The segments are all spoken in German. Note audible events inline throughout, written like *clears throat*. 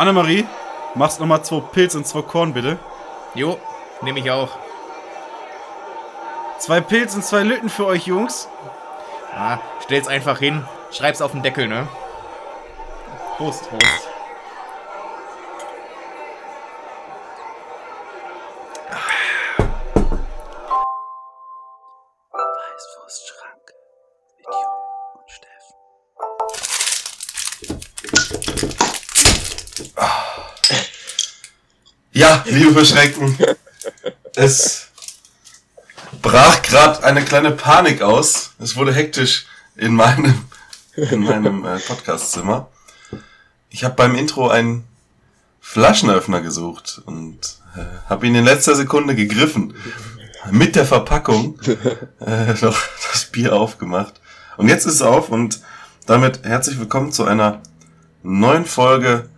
Annemarie, machst nochmal zwei Pilz und zwei Korn, bitte. Jo, nehme ich auch. Zwei Pilz und zwei Lütten für euch, Jungs. Ah, stell's einfach hin, schreib's auf den Deckel, ne? Prost. Prost. Liebe Verschreckten, es brach gerade eine kleine Panik aus. Es wurde hektisch in meinem, in meinem äh, Podcastzimmer. Ich habe beim Intro einen Flaschenöffner gesucht und äh, habe ihn in letzter Sekunde gegriffen. Mit der Verpackung äh, noch das Bier aufgemacht. Und jetzt ist es auf und damit herzlich willkommen zu einer neuen Folge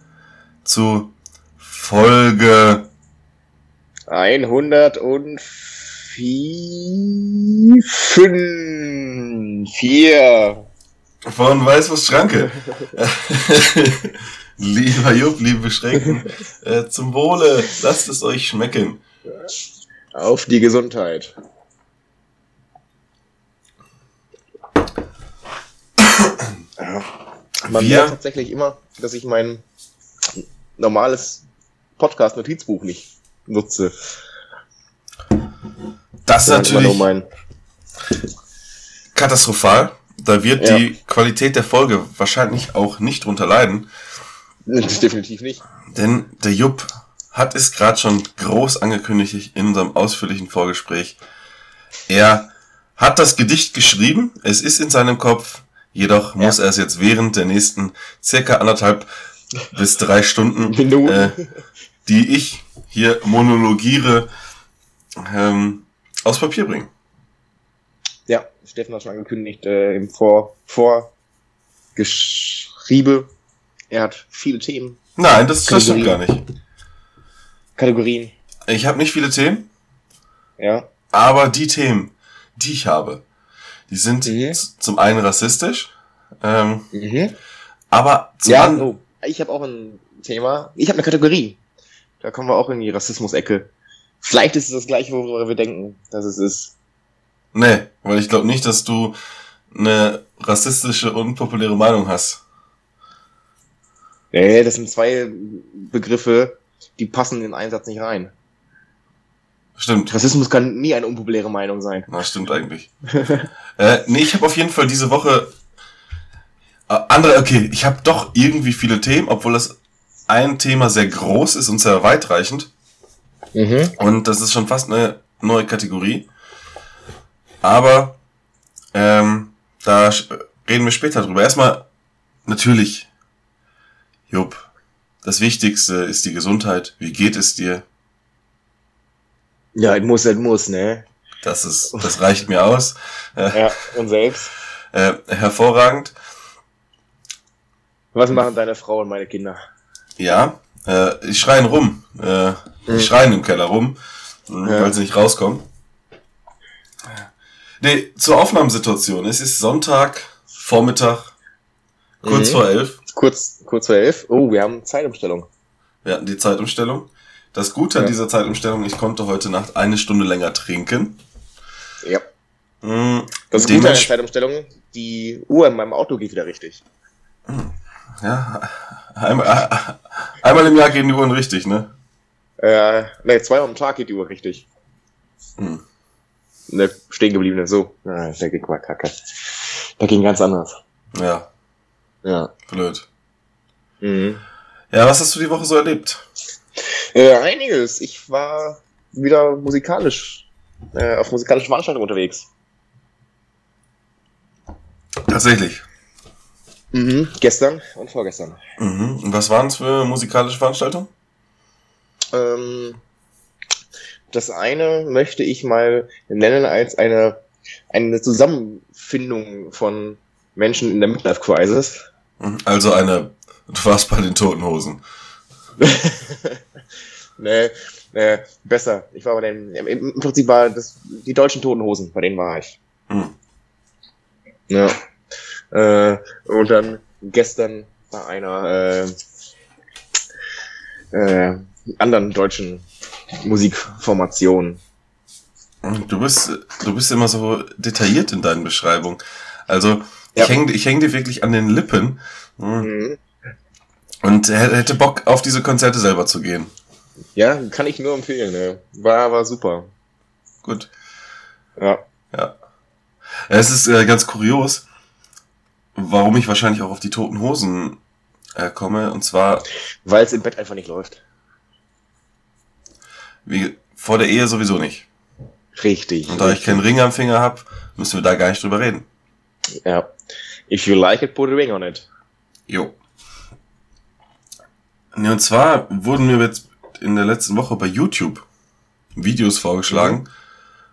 zu Folge 104. von Weißwurst Schranke. *laughs* Lieber Jupp, liebe Schrecken, äh, zum Wohle, lasst es euch schmecken. Auf die Gesundheit. Man Wir- merkt tatsächlich immer, dass ich mein normales Podcast-Notizbuch nicht nutze. Das ist natürlich mein katastrophal. Da wird Ja. die Qualität der Folge wahrscheinlich auch nicht drunter leiden. *laughs* Definitiv nicht. Denn der Jupp hat es gerade schon groß angekündigt in unserem ausführlichen Vorgespräch. Er hat das Gedicht geschrieben, es ist in seinem Kopf, jedoch muss er es jetzt während der nächsten circa anderthalb bis drei Stunden, *laughs* äh, die ich hier monologiere, ähm, aus Papier bringen. Ja, Steffen hat schon angekündigt äh, im Vor Vorgeschriebe. Er hat viele Themen, Nein, das, das stimmt gar nicht. Kategorien. Ich habe nicht viele Themen, Ja. aber die Themen, die ich habe, die sind Mhm. zum einen rassistisch, ähm, Mhm. aber zum Ja, anderen, oh, ich habe auch ein Thema. Ich habe eine Kategorie. Da kommen wir auch in die Rassismus-Ecke. Vielleicht ist es das gleiche, worüber wir denken, dass es ist. nee, weil ich glaube nicht, dass du eine rassistische, unpopuläre Meinung hast. Nee, das sind zwei Begriffe, die passen in den Einsatz nicht rein. Stimmt. Rassismus kann nie eine unpopuläre Meinung sein. Na, stimmt eigentlich. *laughs* äh, nee, ich habe auf jeden Fall diese Woche äh, andere, okay, ich habe doch irgendwie viele Themen, obwohl das ein Thema sehr groß ist und sehr weitreichend. Mhm. Und das ist schon fast eine neue Kategorie. Aber ähm, da reden wir später drüber. Erstmal, natürlich, Jupp, das Wichtigste ist die Gesundheit. Wie geht es dir? Ja, es muss, es muss, ne? Das ist, das reicht mir aus. Äh, Ja, und selbst. äh, hervorragend. Was machen deine Frau und meine Kinder? Ja, äh, die schreien rum. Äh, die Mhm. schreien im Keller rum, äh, Ja. weil sie nicht rauskommen. Nee, zur Aufnahmesituation. Es ist Sonntag, Vormittag, kurz Mhm. vor elf. Kurz, kurz vor elf. Oh, wir haben Zeitumstellung. Wir hatten die Zeitumstellung. Das Gute an Ja. dieser Zeitumstellung, ich konnte heute Nacht eine Stunde länger trinken. Ja. Mm, Das Gute an der Zeitumstellung, die Uhr in meinem Auto geht wieder richtig. Ja, einmal, einmal im Jahr gehen die Uhren richtig, ne? Äh, ne, zweimal am Tag geht die Uhr richtig. Hm. Ne, stehen gebliebene, so. Ah, da ging mal kacke. Da ging ganz anders. Ja, Ja. blöd. Mhm. Ja, was hast du die Woche so erlebt? Äh, einiges. Ich war wieder musikalisch, äh, auf musikalischen Veranstaltungen unterwegs. Tatsächlich. Mhm. Gestern und vorgestern. Mhm. Und was waren es für musikalische Veranstaltungen? Ähm, das eine möchte ich mal nennen als eine, eine Zusammenfindung von Menschen in der Midlife Crisis. Mhm. Also eine, du warst bei den Toten Hosen. *laughs* nee, nee, besser. Ich war bei den, im, im Prinzip war das die deutschen Toten Hosen, bei denen war ich. Mhm. Ja. Äh, und dann gestern bei einer, äh, anderen deutschen Musikformationen. Du bist, du bist immer so detailliert in deinen Beschreibungen. Also, Ja. ich hänge ich häng dir wirklich an den Lippen hm, Mhm. und hä- hätte Bock, auf diese Konzerte selber zu gehen. Ja, kann ich nur empfehlen. Ne? War, war super. Gut. Ja. Ja. Es ist äh, ganz kurios, warum ich wahrscheinlich auch auf die Toten Hosen äh, komme. Und zwar, Weil es im Bett einfach nicht läuft. wie vor der Ehe sowieso nicht. Richtig. Und da ich keinen Ring am Finger habe, müssen wir da gar nicht drüber reden. Ja. If you like it, put a ring on it. Jo. Ja, und zwar wurden mir jetzt in der letzten Woche bei YouTube Videos vorgeschlagen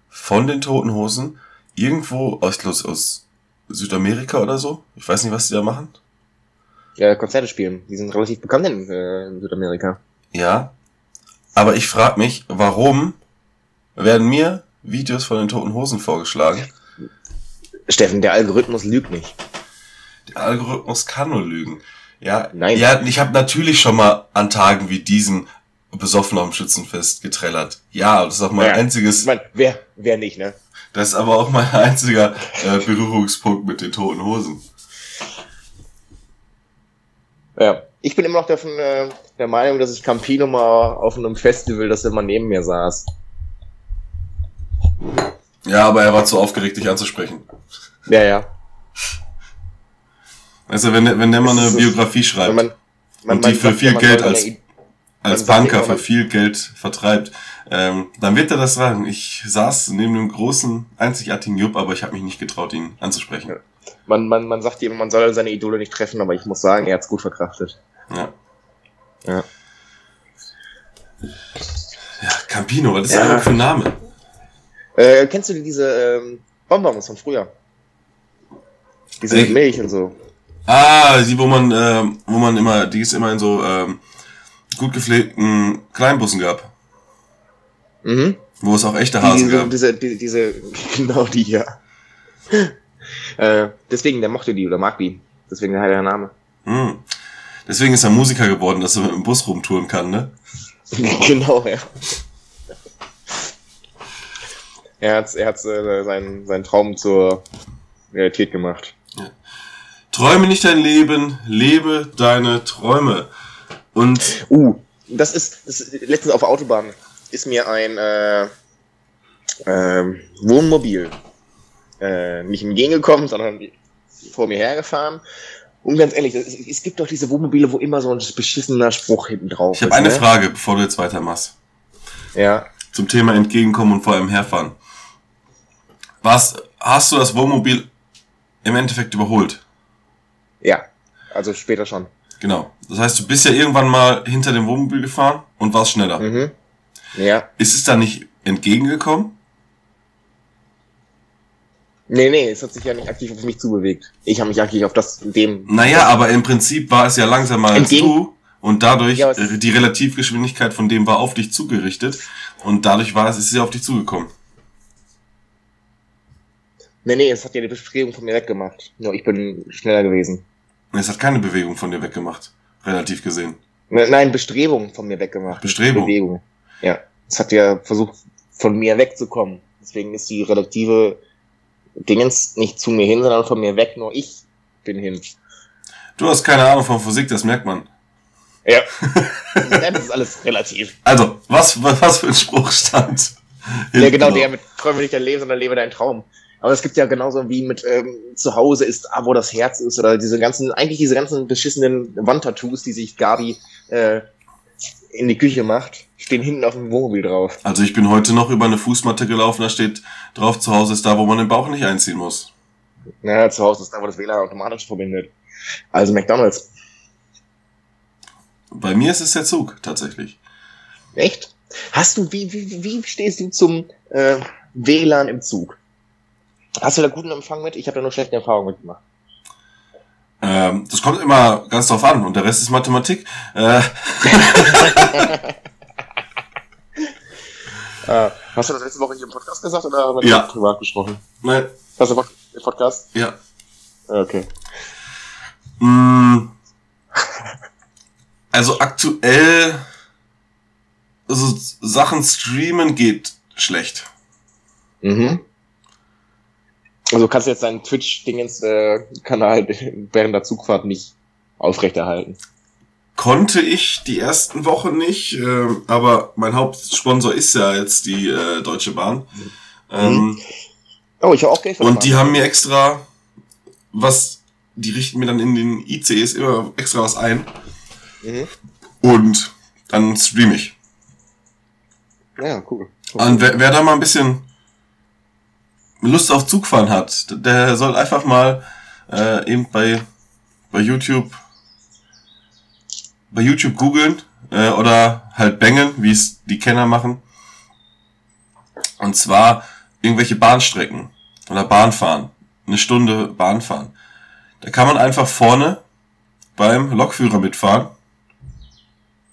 von den Toten Hosen. Irgendwo aus, aus, aus Südamerika oder so. Ich weiß nicht, was die da machen. Ja, Konzerte spielen. Die sind relativ bekannt in, äh, in Südamerika. Ja. Aber ich frage mich, warum werden mir Videos von den Toten Hosen vorgeschlagen? Steffen, der Algorithmus lügt nicht. Der Algorithmus kann nur lügen. Ja, Nein. ja ich habe natürlich schon mal an Tagen wie diesen besoffen am Schützenfest getrellert. Ja, das ist auch mein Ja. einziges, Ich meine, wer, wer nicht, ne? Das ist aber auch mein *laughs* einziger äh, Berührungspunkt mit den Toten Hosen. Ja. Ich bin immer noch davon, äh, der Meinung, dass ich Campino mal auf einem Festival, dass er mal neben mir saß. Ja, aber er war zu aufgeregt, dich anzusprechen. Ja, ja. Weißt du, wenn, wenn der mal eine Biografie schreibt, Wenn man, Und die für viel man Geld als- I- als Banker immer, für viel Geld vertreibt, ähm, dann wird er das sagen. Ich saß neben einem großen, einzigartigen Jupp, aber ich habe mich nicht getraut, ihn anzusprechen. Man, man, man sagt ihm, man soll seine Idole nicht treffen, aber ich muss sagen, er hat's gut verkraftet. Ja. Ja. Ja, Campino, was ist Ja. das für ein Name? Äh, kennst du diese ähm, Bonbons von früher? Diese Ey. mit Milch und so. Ah, die, wo man, ähm, wo man immer, die es immer in so ähm, gut gepflegten Kleinbussen gab, Mhm. wo es auch echte Die, Hasen diese, gab. diese, die, diese, *laughs* genau die hier. *laughs* äh, deswegen, der mochte die oder mag die. Deswegen der heilige Name. Hm. Deswegen ist er Musiker geworden, dass er mit dem Bus rumtouren kann, ne? *laughs* genau, ja. Er hat, er hat äh, seinen, seinen Traum zur Realität gemacht. Träume nicht dein Leben, lebe deine Träume. Und Uh, das ist, das ist letztens auf der Autobahn ist mir ein äh, ähm, Wohnmobil äh, nicht entgegengekommen, sondern vor mir hergefahren. Und ganz ehrlich, es, es gibt doch diese Wohnmobile, wo immer so ein beschissener Spruch hinten drauf ich habe ist. eine ne? Frage, bevor du jetzt weitermachst. Ja. Zum Thema entgegenkommen und vor allem herfahren. Was, hast du das Wohnmobil im Endeffekt überholt? Ja. Also später schon. Genau. Das heißt, du bist ja irgendwann mal hinter dem Wohnmobil gefahren und warst schneller. Mhm. Ja. Ist es da nicht entgegengekommen? Nee, nee, es hat sich ja nicht aktiv auf mich zubewegt. Ich habe mich aktiv auf das dem. Naja, aber im Prinzip war es ja langsamer als du und dadurch, Ja, es- die Relativgeschwindigkeit von dem war auf dich zugerichtet und dadurch war es, ist sie auf dich zugekommen. Nee, nee, es hat ja die Bestrebung von mir weggemacht. Nur ich bin schneller gewesen. Es hat keine Bewegung von dir weggemacht. Relativ gesehen. Ne- Nein, Bestrebung von mir weggemacht. Bestrebung. Bewegung. Ja. Es hat ja versucht, von mir wegzukommen. Deswegen ist die relative Dingens nicht zu mir hin, sondern von mir weg, nur ich bin hin. Du hast keine Ahnung von Physik, das merkt man. Ja. *laughs* das ist alles relativ. Also, was, was für ein Spruch stand? Ja, genau, drauf? der mit Träume nicht dein Leben, sondern lebe deinen Traum. Aber es gibt ja genauso wie mit ähm, zu Hause ist da, wo das Herz ist, oder diese ganzen, eigentlich diese ganzen beschissenen Wandtattoos, die sich Gabi äh, in die Küche macht, stehen hinten auf dem Wohnmobil drauf. Also ich bin heute noch über eine Fußmatte gelaufen, da steht drauf, zu Hause ist da, wo man den Bauch nicht einziehen muss. Ja, zu Hause ist da, wo das WLAN automatisch verbindet. Also McDonalds. Bei mir ist es der Zug, tatsächlich. Echt? Hast du, wie, wie, wie stehst du zum äh, WLAN im Zug? Hast du da guten Empfang mit? Ich habe da nur schlechte Erfahrungen mitgemacht. Ähm, das kommt immer ganz drauf an und der Rest ist Mathematik. Äh, Äh, *laughs* hast du das letzte Woche hier im Podcast gesagt oder haben wir Ja. privat gesprochen? nein, Hast du im Podcast? ja. Ah, Okay. Mm, also aktuell also Sachen streamen geht schlecht. Mhm. Also kannst du jetzt deinen Twitch-Dingens-Kanal *laughs* während der Zugfahrt nicht aufrechterhalten. Konnte ich die ersten Wochen nicht, äh, aber mein Hauptsponsor ist ja jetzt die äh, Deutsche Bahn. Ähm, Oh, ich habe auch Geld Und die haben mir extra was, die richten mir dann in den ICs immer extra was ein. Mhm. Und dann stream ich. Ja, cool. Und wer, wer da mal ein bisschen Lust auf Zugfahren hat, der soll einfach mal äh, eben bei, bei YouTube bei YouTube googeln äh, oder halt bangen, wie es die Kenner machen. Und zwar irgendwelche Bahnstrecken oder Bahnfahren. Eine Stunde Bahnfahren. Da kann man einfach vorne beim Lokführer mitfahren.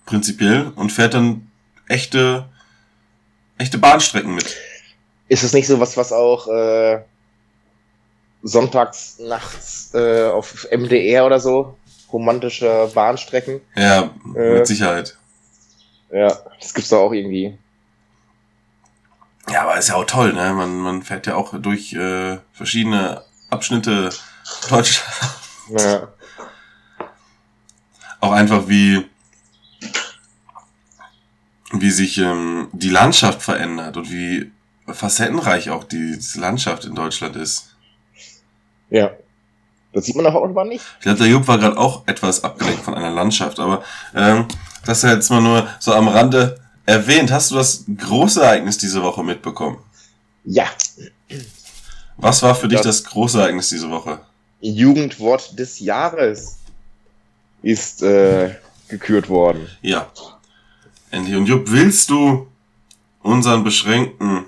Prinzipiell. Und fährt dann echte, echte Bahnstrecken mit. Ist es nicht so was, was auch äh, sonntags nachts äh, auf MDR oder so? Romantische Bahnstrecken. Ja, Äh. mit Sicherheit. Ja, das gibt's doch auch irgendwie. Ja, aber ist ja auch toll, ne? Man, man fährt ja auch durch äh, verschiedene Abschnitte Deutschland. Ja. *laughs* Auch einfach wie, wie sich ähm, die Landschaft verändert und wie facettenreich auch die, Landschaft in Deutschland ist. ja. Das sieht man der Autobahn nicht. Ich glaube, der Jupp war gerade auch etwas abgelenkt von einer Landschaft, aber ähm, das ja jetzt mal nur so am Rande erwähnt. Hast du das große Ereignis diese Woche mitbekommen? Ja. Was war für dich Das- das große Ereignis diese Woche? Jugendwort des Jahres ist äh, gekürt worden. Ja. Endlich. Und Jupp, willst du unseren Beschränkten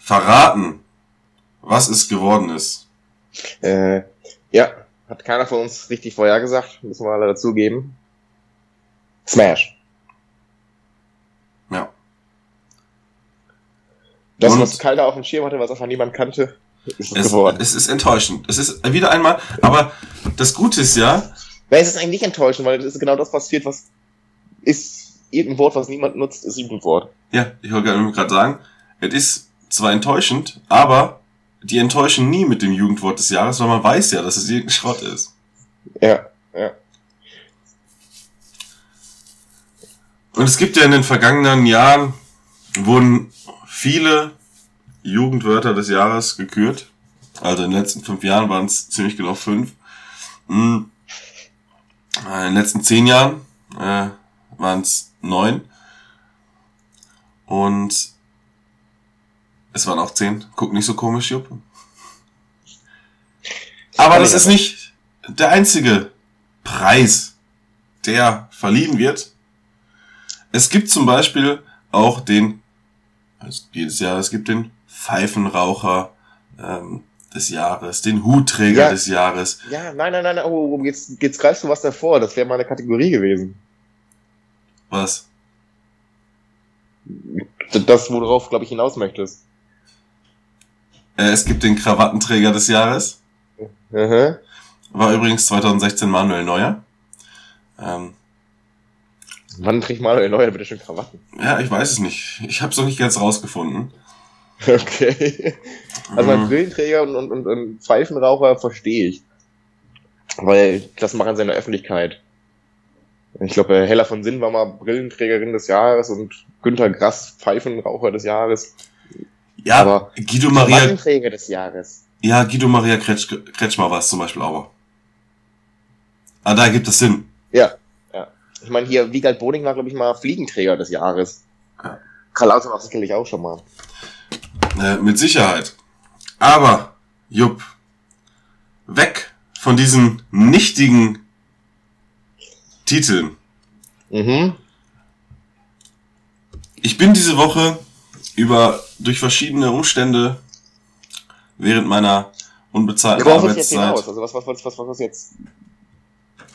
verraten, was es geworden ist? Äh, ja, hat keiner von uns richtig vorhergesagt, müssen wir alle dazugeben. Smash. Ja. Das, Und- was keiner auf dem Schirm hatte, was einfach niemand kannte, ist es Es, geworden. es ist enttäuschend. Es ist wieder einmal, aber das Gute ist ja, Weil es ist eigentlich nicht enttäuschend, weil das ist genau das passiert, was ist irgendein Wort, was niemand nutzt, ist Jugendwort. ja, ich wollte gerade sagen, es ist zwar enttäuschend, aber die enttäuschen nie mit dem Jugendwort des Jahres, weil man weiß ja, dass es irgendein Schrott ist. Ja, ja. Und es gibt ja in den vergangenen Jahren wurden viele Jugendwörter des Jahres gekürt. Also in den letzten fünf Jahren waren es ziemlich genau fünf. Hm. Äh, In den letzten zehn Jahren äh, waren es neun. Und es waren auch zehn. Guck nicht so komisch, Jupp. Aber das ist nicht der einzige Preis, der verliehen wird. Es gibt zum Beispiel auch den, also jedes Jahr, es gibt den Pfeifenraucher ähm, des Jahres, den Hutträger Ja. des Jahres. Ja, nein, nein, nein, nein, oh, jetzt, jetzt greifst du was davor, das wäre mal eine Kategorie gewesen. Was? Das, worauf, glaube ich, hinaus möchtest. Äh, es gibt den Krawattenträger des Jahres. Mhm. War übrigens 2016 Manuel Neuer. Ähm, Wann trägt Manuel Neuer bitte schon Krawatten? ja, ich weiß es nicht. Ich habe es noch nicht ganz rausgefunden. Okay. Also Mhm. Brillenträger und, und, und, und Pfeifenraucher verstehe ich. Weil das machen sie in der Öffentlichkeit. Ich glaube, äh, Hella von Sinn war mal Brillenträgerin des Jahres und Günter Grass Pfeifenraucher des Jahres. Ja, Aber Guido Maria, Krawattenträger des Jahres. ja, Guido Maria Kretsch, Kretschmer war es zum Beispiel auch. Ah, da gibt es Sinn. Ja, ja. Ich meine, hier, Wiegald Boding war, glaube ich, mal Fliegenträger des Jahres. Ja. Karl Lauterbach sicherlich auch schon mal. Äh, mit Sicherheit. Aber, Jupp, weg von diesen nichtigen Titeln. Mhm. Ich bin diese Woche über durch verschiedene Umstände während meiner unbezahlten Worauf ist jetzt hinaus? Arbeitszeit. Also was, was, was, was, was, was jetzt?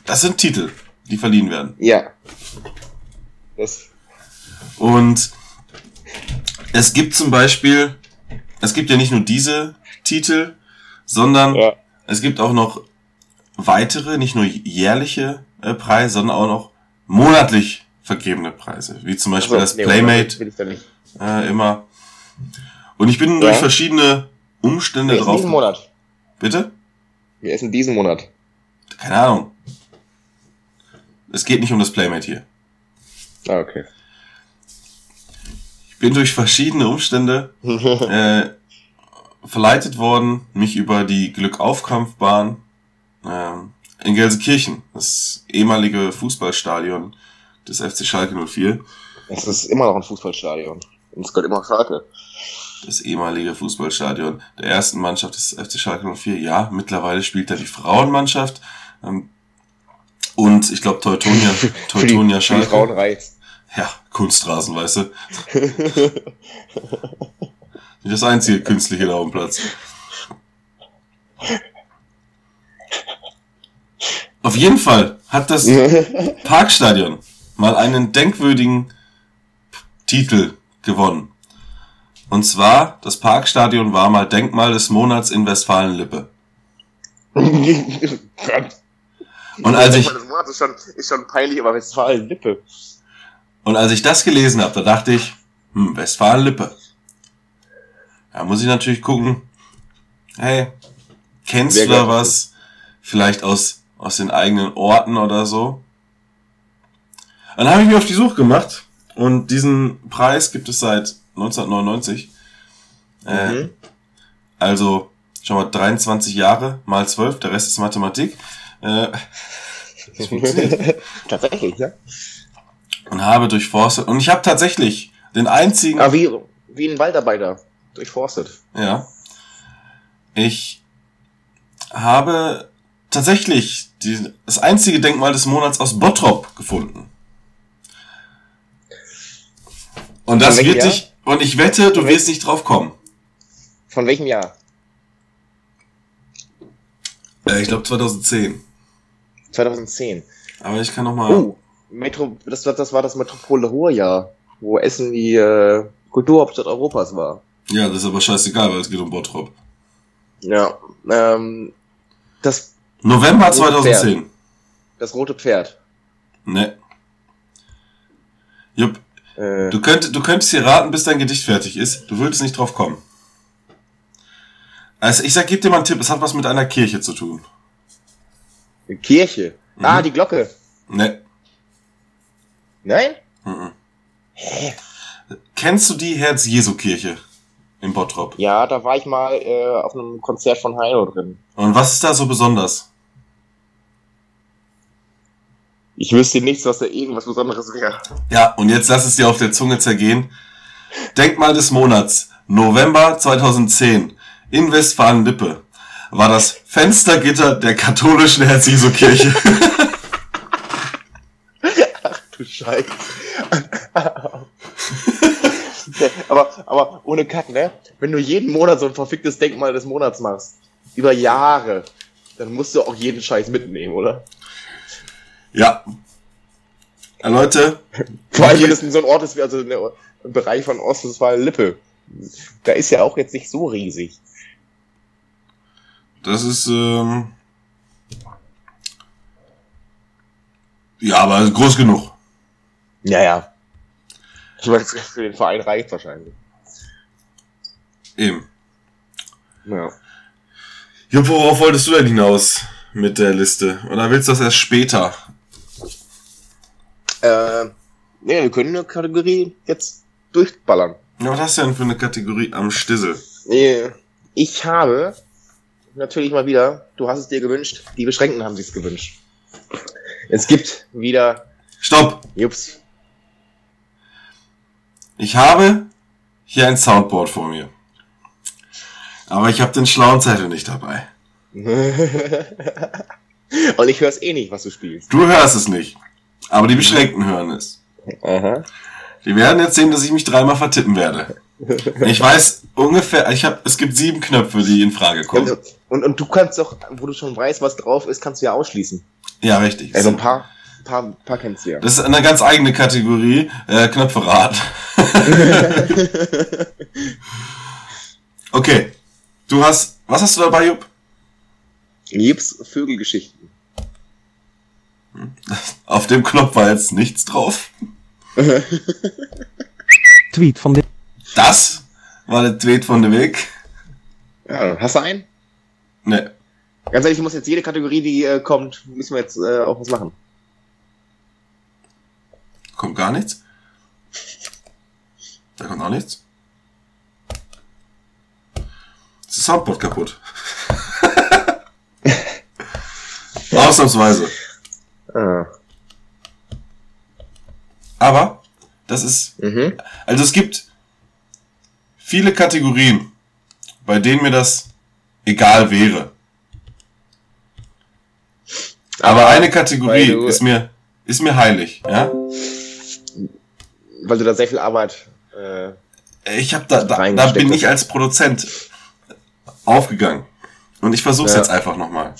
Das sind Titel, die verliehen werden. Ja. Das, Und es gibt zum Beispiel, es gibt ja nicht nur diese Titel, sondern ja. es gibt auch noch weitere, nicht nur jährliche äh, Preise, sondern auch noch monatlich vergebene Preise, wie zum Beispiel Achso, das nee, Playmate äh, immer. Und ich bin durch Ja. verschiedene Umstände in drauf. diesem Monat? Bitte? Wer ist in diesem Monat? Keine Ahnung. Es geht nicht um das Playmate hier. Ah, okay. Ich bin durch verschiedene Umstände *laughs* äh, verleitet worden, mich über die Glückaufkampfbahn ähm, in Gelsenkirchen, das ehemalige Fußballstadion des FC Schalke 04, Es ist immer noch ein Fußballstadion. Und es gehört immer Schalke. Das ehemalige Fußballstadion der ersten Mannschaft des FC Schalke 04. Ja, mittlerweile spielt da die Frauenmannschaft. Ähm, und ich glaube Teutonia, *laughs* Teutonia für die Schalke. Frauen reicht's. Ja, Kunstrasen, weißt du. Nicht das einzige künstliche Laubenplatz. Auf jeden Fall hat das *laughs* Parkstadion mal einen denkwürdigen Titel gewonnen. Und zwar, das Parkstadion war mal Denkmal des Monats in Westfalen-Lippe. Gott. *laughs* Und als ich, Das ist schon, ist schon peinlich, aber Westfalen-Lippe. und als ich das gelesen habe, da dachte ich, hm, Westfalen-Lippe. Da muss ich natürlich gucken, hey, kennst Wer du da was? Vielleicht aus, aus den eigenen Orten oder so? Und dann habe ich mich auf die Suche gemacht und diesen Preis gibt es seit 1999. Äh, Mhm. Also, schau mal, 23 Jahre mal 12, der Rest ist Mathematik. Äh, *laughs* das funktioniert. Tatsächlich, ja. und habe durchforstet. Und ich habe tatsächlich den einzigen. Ah, wie, wie ein Waldarbeiter. Durchforstet. Ja. Ich habe tatsächlich die, das einzige Denkmal des Monats aus Bottrop gefunden. Und das wird dich. Und ich wette, du wirst nicht drauf kommen. Von welchem Jahr? Äh, ich glaube 2010. 2010. Aber ich kann noch mal. Oh, Metro, das, war- das war das Metropole Ruhrjahr, wo Essen die äh, Kulturhauptstadt Europas war. Ja, das ist aber scheißegal, weil es geht um Bottrop. Ja. Ähm, das, November Rote 2010. das rote Pferd. Ne. Jupp, Äh, Du, könnt, du könntest hier raten, bis dein Gedicht fertig ist. Du würdest nicht drauf kommen. Also ich sag, gib dir mal einen Tipp, es hat was mit einer Kirche zu tun. Kirche. Mhm. Ah, die Glocke. Ne. Nein? Mhm. Kennst du die Herz-Jesu-Kirche in Bottrop? Ja, da war ich mal äh, auf einem Konzert von Heino drin. Und was ist da so besonders? Ich wüsste nichts, was da irgendwas Besonderes wäre. Ja, und jetzt lass es dir auf der Zunge zergehen. Denkmal des Monats, November 2010, in Westfalen-Lippe, war das Fenstergitter der katholischen Herz-Jesu-Kirche. *laughs* Du Scheiße. aber, aber ohne Kack, ne? Wenn du jeden Monat so ein verficktes Denkmal des Monats machst, über Jahre, dann musst du auch jeden Scheiß mitnehmen, oder? Ja. Ja, Leute, Vor allem, wenn es in so ein Ort ist wie also im Bereich von Ostwestfalen-Lippe. Da ist ja auch jetzt nicht so riesig. Das ist, ähm, ja, aber groß genug. Ja, ja. Ich meine, für den Verein reicht wahrscheinlich. Eben. Ja. Ja, worauf wolltest du denn hinaus mit der Liste? Oder willst du das erst später? Äh, nee, wir können eine Kategorie jetzt durchballern. Ja, was hast du denn für eine Kategorie am Stissel? Ich habe natürlich mal wieder, du hast es dir gewünscht, die Beschränkten haben sich's gewünscht. Es gibt wieder, Stopp! jups, Ich habe hier ein Soundboard vor mir. Aber ich habe den schlauen Zettel nicht dabei. *laughs* und ich höre es eh nicht, was du spielst. Du hörst es nicht. Aber die Beschränkten hören es. Aha. Die werden jetzt sehen, dass ich mich dreimal vertippen werde. Ich weiß ungefähr, ich habe, es gibt sieben Knöpfe, die in Frage kommen. Und, und, und du kannst doch, wo du schon weißt, was drauf ist, kannst du ja ausschließen. Ja, richtig. Also ein paar, paar, paar kennst du ja. Das ist eine ganz eigene Kategorie, äh, Knöpfe raten. *laughs* okay. Du hast, was hast du dabei, Jupp? Jups, Vögelgeschichten. Auf dem Knopf war jetzt nichts drauf. *laughs* Tweet van de Das war der Tweet von der Weg. Ja, hast du einen? Ne, Ganz ehrlich, ich muss jetzt jede Kategorie, die äh, kommt, müssen wir jetzt äh, auch was machen. kommt gar nichts. Da kommt auch nichts. Ist das Soundboard kaputt? *laughs* Ausnahmsweise. Ah. Aber das ist Mhm. Also es gibt viele Kategorien, bei denen mir das egal wäre. Aber eine Kategorie du- ist mir, ist mir heilig, ja. Weil du da sehr viel Arbeit. Äh, Ich habe da, da, da bin ich als Produzent aufgegangen. Und ich versuche es Ja. jetzt einfach nochmal.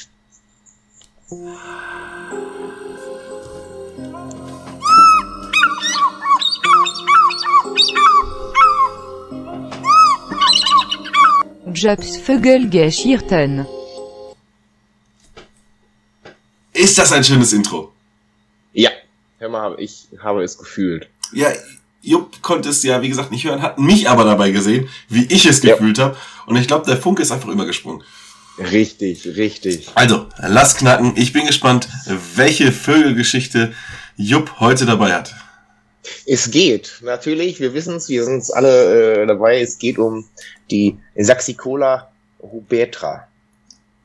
Vögelgeschirrten. Ist das ein schönes Intro? ja, hör mal, ich habe es gefühlt. Ja, Jupp konnte es ja, wie gesagt, nicht hören, hat mich aber dabei gesehen, wie ich es Ja. gefühlt habe. Und ich glaube, der Funke ist einfach übergesprungen. Richtig, richtig. Also, lass knacken. Ich bin gespannt, welche Vögelgeschichte Jupp heute dabei hat. Es geht, natürlich, wir wissen es, wir sind alle äh, dabei. Es geht um die Saxicola rubetra.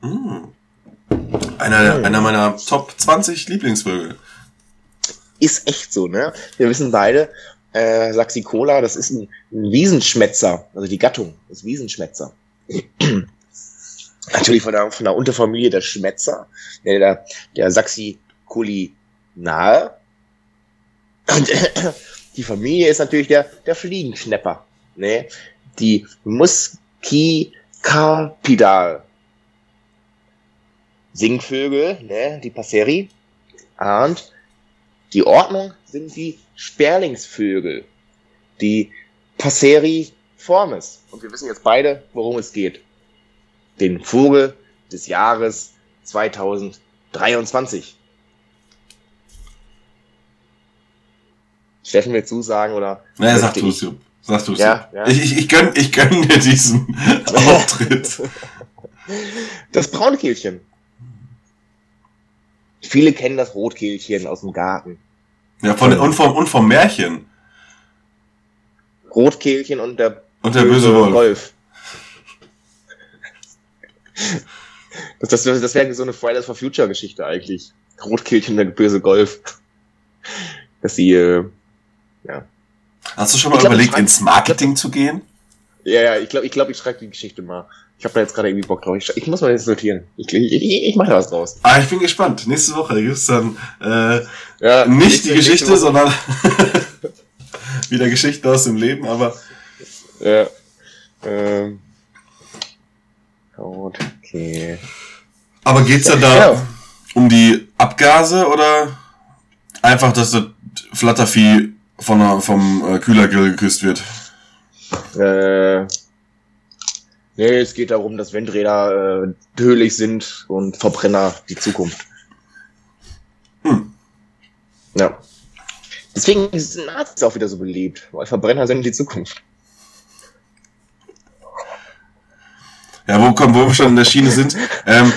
Hm. Einer, Hm. einer meiner Top 20 Lieblingsvögel. Ist echt so, ne? Wir wissen beide, äh, Saxicola, das ist ein, ein Wiesenschmätzer, also die Gattung ist Wiesenschmätzer. *clears throat* Natürlich von der, von der Unterfamilie der Schmätzer, der, der, der Saxicolinae. Und *clears throat* die Familie ist natürlich der, der Fliegenschnepper, ne? Die Muscicapidal. Singvögel, ne? Die Passeri. Und die Ordnung sind die Sperlingsvögel, die Passeriformes. Und wir wissen jetzt beide, worum es geht. Den Vogel des Jahres 2023. Steffen mir zusagen oder? Naja, sag möchte du es, ich? Jupp. Sag du es, Ja, ja. Ich, ich, ich gönn, ich gönn dir diesen *laughs* Auftritt. Das Braunkehlchen. Viele kennen das Rotkehlchen aus dem Garten. Ja, von, und, vom, und vom Märchen. Rotkehlchen und der Und der böse Wolf. Golf. Das, das, das wäre so eine Fridays for Future Geschichte eigentlich. Rotkehlchen und der böse Golf. Dass sie, äh, ja. Hast du schon mal glaub, überlegt, ins Marketing zu gehen? Ja, ja, ich glaube, ich, glaub, ich schreibe die Geschichte mal. Ich habe da jetzt gerade irgendwie Bock drauf. Ich, ich muss mal jetzt notieren. Ich, ich, ich, ich mache da was draus. Ah, ich bin gespannt. Nächste Woche gibt's dann äh, Ja, nicht die Geschichte, sondern *laughs* wieder Geschichten aus dem Leben, aber Ja. Ähm. Okay. Aber geht's dann da Ja. um die Abgase oder einfach, dass das Flattervieh von der, vom äh, Kühlergrill geküsst wird? Äh, nee, es geht darum, dass Windräder äh, tödlich sind und Verbrenner die Zukunft. Hm. Ja. Deswegen sind Nazis auch wieder so beliebt, weil Verbrenner sind die Zukunft. Ja, wo, komm, wo wir schon in der Schiene sind. *laughs* Ähm,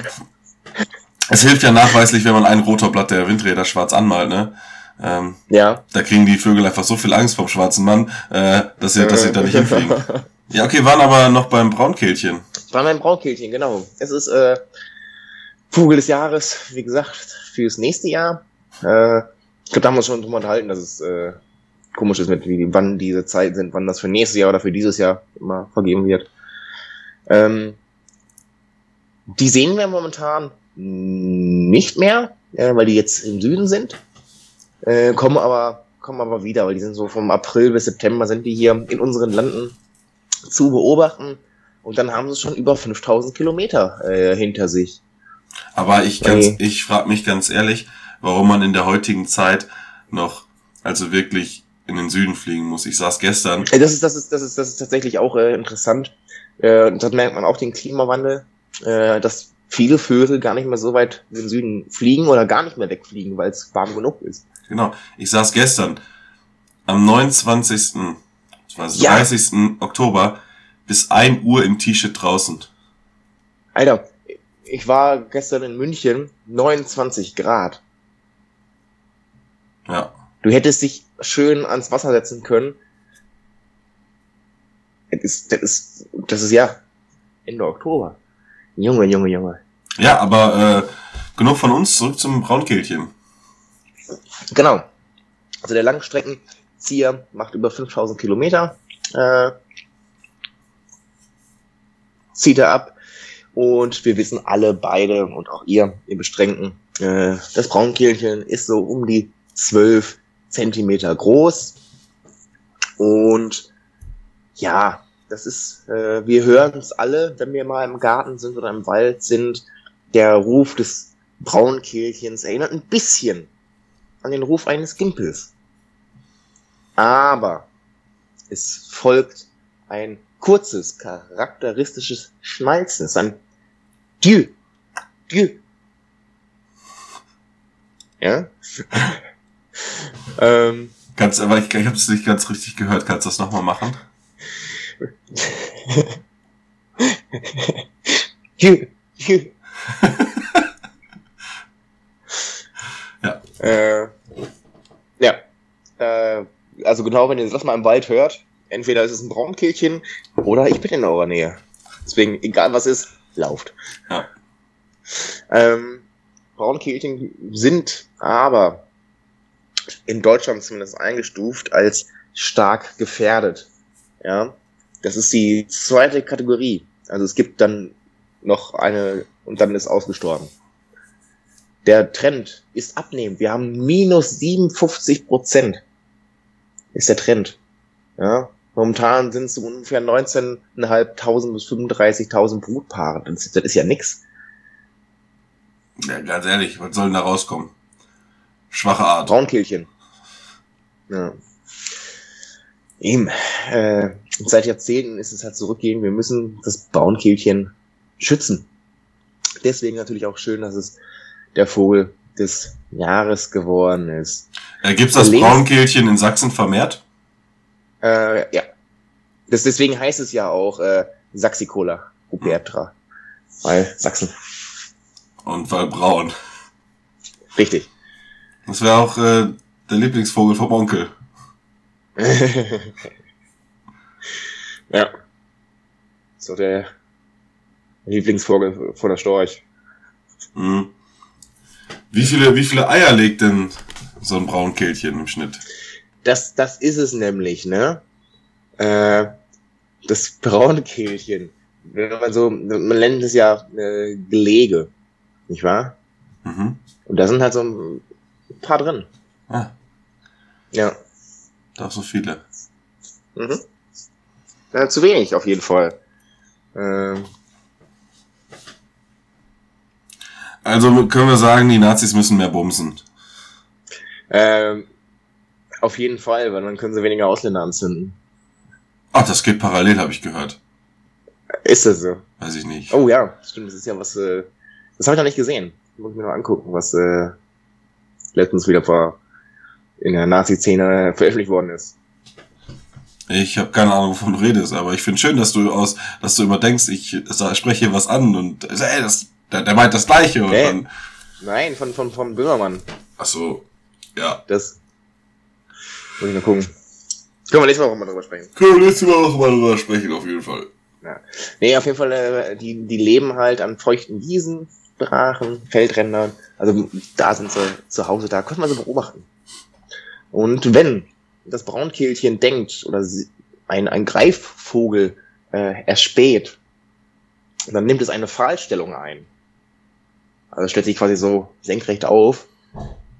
es hilft ja nachweislich, wenn man ein Rotorblatt der Windräder schwarz anmalt, ne? Ähm, Ja. da kriegen die Vögel einfach so viel Angst vom schwarzen Mann, äh, dass sie, dass sie da nicht hinfliegen. *laughs* Ja, okay, waren aber noch beim Braunkehlchen. War mein Braunkehlchen, genau. Es ist äh, Vogel des Jahres, wie gesagt, fürs nächste Jahr. Äh, ich glaube, da haben wir uns schon drüber unterhalten, dass es äh, komisch ist, mit wie, wann diese Zeiten sind, wann das für nächstes Jahr oder für dieses Jahr immer vergeben wird. Ähm, die sehen wir momentan nicht mehr, äh, weil die jetzt im Süden sind. Äh, kommen aber kommen aber wieder, weil die sind so vom April bis September sind die hier in unseren Landen zu beobachten. Und dann haben sie schon über 5000 Kilometer äh, hinter sich. Aber ich ganz, Okay. ich frage mich ganz ehrlich, warum man in der heutigen Zeit noch, also wirklich in den Süden fliegen muss. Ich saß gestern, Äh, Das ist, das ist, das ist, das ist tatsächlich auch äh, interessant. Äh, das merkt man auch den Klimawandel, äh, dass viele Vögel gar nicht mehr so weit in den Süden fliegen oder gar nicht mehr wegfliegen, weil es warm genug ist. Genau, ich saß gestern am 29. Also Ja. 30. Oktober bis 1 Uhr im T-Shirt draußen. Alter, ich war gestern in München, 29 Grad. Ja. Du hättest dich schön ans Wasser setzen können. Das ist, das ist, das ist ja Ende Oktober. Junge, Junge, Junge. Ja, aber äh, genug von uns, zurück zum Braunkehlchen. Genau. Also der Langstreckenzieher macht über 5000 Kilometer. Äh, zieht er ab. Und wir wissen alle beide und auch ihr, ihr Bestrengten, äh, das Braunkehlchen ist so um die 12 Zentimeter groß. Und ja, das ist, äh, wir hören es alle, wenn wir mal im Garten sind oder im Wald sind. Der Ruf des Braunkehlchens erinnert ein bisschen an den Ruf eines Gimpels. Aber es folgt ein kurzes, charakteristisches Schnalzen. Es ist ein Dü. Dü. Ja? *laughs* ähm, Kannst, aber ich, ich habe es nicht ganz richtig gehört. Kannst du das nochmal machen? *laughs* *laughs* Ja. Äh, ja. Äh, also genau, wenn ihr das mal im Wald hört, entweder ist es ein Braunkehlchen oder ich bin in eurer Nähe. Deswegen, egal was ist, lauft. Ja. Ähm, Braunkehlchen sind aber in Deutschland zumindest eingestuft als stark gefährdet. Ja, das ist die zweite Kategorie. Also es gibt dann noch eine und dann ist ausgestorben. Der Trend ist abnehmend. Wir haben minus 57 Prozent. Ist der Trend. Ja, momentan sind es so ungefähr 19.500 bis 35.000 Brutpaare. Das, das ist ja nix. Ja, ganz ehrlich, was soll denn da rauskommen? Schwache Art. Braunkehlchen. Ja. Eben. Äh, seit Jahrzehnten ist es halt zurückgehen. Wir müssen das Braunkehlchen schützen. Deswegen natürlich auch schön, dass es der Vogel des Jahres geworden ist. Äh, gibt's das Lebens- Braunkehlchen in Sachsen vermehrt? Äh, ja. Das, deswegen heißt es ja auch äh, Saxicola rubertra. Weil Sachsen. Und weil braun. Richtig. Das wäre auch äh, der Lieblingsvogel vom Onkel. *laughs* ja. So der Lieblingsvogel von der Storch. Mhm. Wie viele, wie viele Eier legt denn so ein Braunkehlchen im Schnitt? Das, das ist es nämlich, ne? Äh, das Braunkehlchen. Wenn man so, man nennt es ja äh, Gelege, nicht wahr? Mhm. Und da sind halt so ein paar drin. Ah, Ja. doch so viele. Mhm. Ja, zu wenig auf jeden Fall. Ähm, Also können wir sagen, die Nazis müssen mehr bumsen. ähm, auf jeden Fall, weil dann können sie weniger Ausländer anzünden. Ach, das geht parallel, habe ich gehört. Ist das so? Weiß ich nicht. Oh ja, stimmt, das ist ja was, äh, das habe ich noch nicht gesehen. Muss ich mir noch angucken, was äh, letztens wieder vor in der Nazi-Szene veröffentlicht worden ist. Ich habe keine Ahnung, wovon du redest, aber ich finde schön, dass du aus, dass du immer denkst, ich spreche hier was an und äh, ey, das, der, der meint das Gleiche und Hey. dann, Nein, von, von, von Böhmermann. ach so, ja. Das muss ich mal gucken. Können wir nächstes Mal auch mal drüber sprechen. Können wir nächstes Mal noch mal drüber sprechen, auf jeden Fall. Nee, auf jeden Fall, äh, die, die leben halt an feuchten Wiesen, Brachen, Feldrändern. Also da sind sie zu Hause, da können wir sie beobachten. Und wenn das Braunkehlchen denkt oder ein, ein Greifvogel äh, erspäht, dann nimmt es eine Pfahlstellung ein. Also stellt sich quasi so senkrecht auf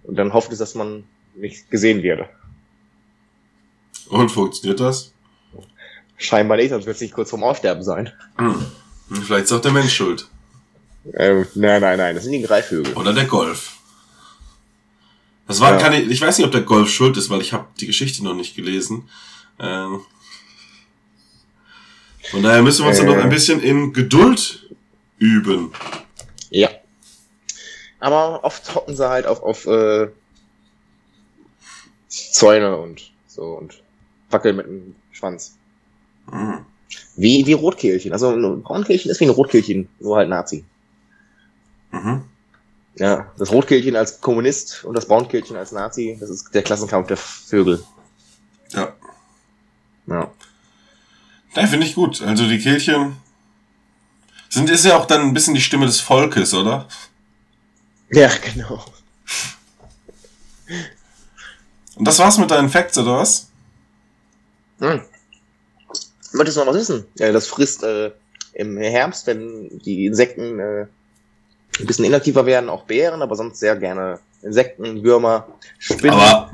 und dann hofft es, dass man nicht gesehen wird. Und funktioniert das? Scheinbar nicht, sonst wird es nicht kurz vorm Aussterben sein. Hm. Vielleicht ist auch der Mensch schuld. Ähm, nein, nein, nein, das sind die Greifvögel. Oder der Golf. Das war Ja. keine, ich weiß nicht, ob der Golf schuld ist, weil ich habe die Geschichte noch nicht gelesen. Ähm, von daher müssen wir uns dann Äh. noch ein bisschen in Geduld üben. Aber oft hocken sie halt auf, auf äh, Zäune und So und wackelt mit dem Schwanz. Mhm. Wie, wie Rotkehlchen. Also ein Braunkehlchen ist wie ein Rotkehlchen, nur halt Nazi. Mhm. Ja, das Rotkehlchen als Kommunist und das Braunkehlchen als Nazi, das ist der Klassenkampf der Vögel. Ja. Ja. Ja, finde ich gut. Also die Kehlchen sind ist ja auch dann ein bisschen die Stimme des Volkes, oder? *laughs* Ja, genau. Und das war's mit deinen Facts, oder was? Hm. Möchtest du noch was wissen? Ja, das frisst äh, im Herbst, wenn die Insekten äh, ein bisschen inaktiver werden, auch Bären, aber sonst sehr gerne Insekten, Würmer, Spinnen. Aber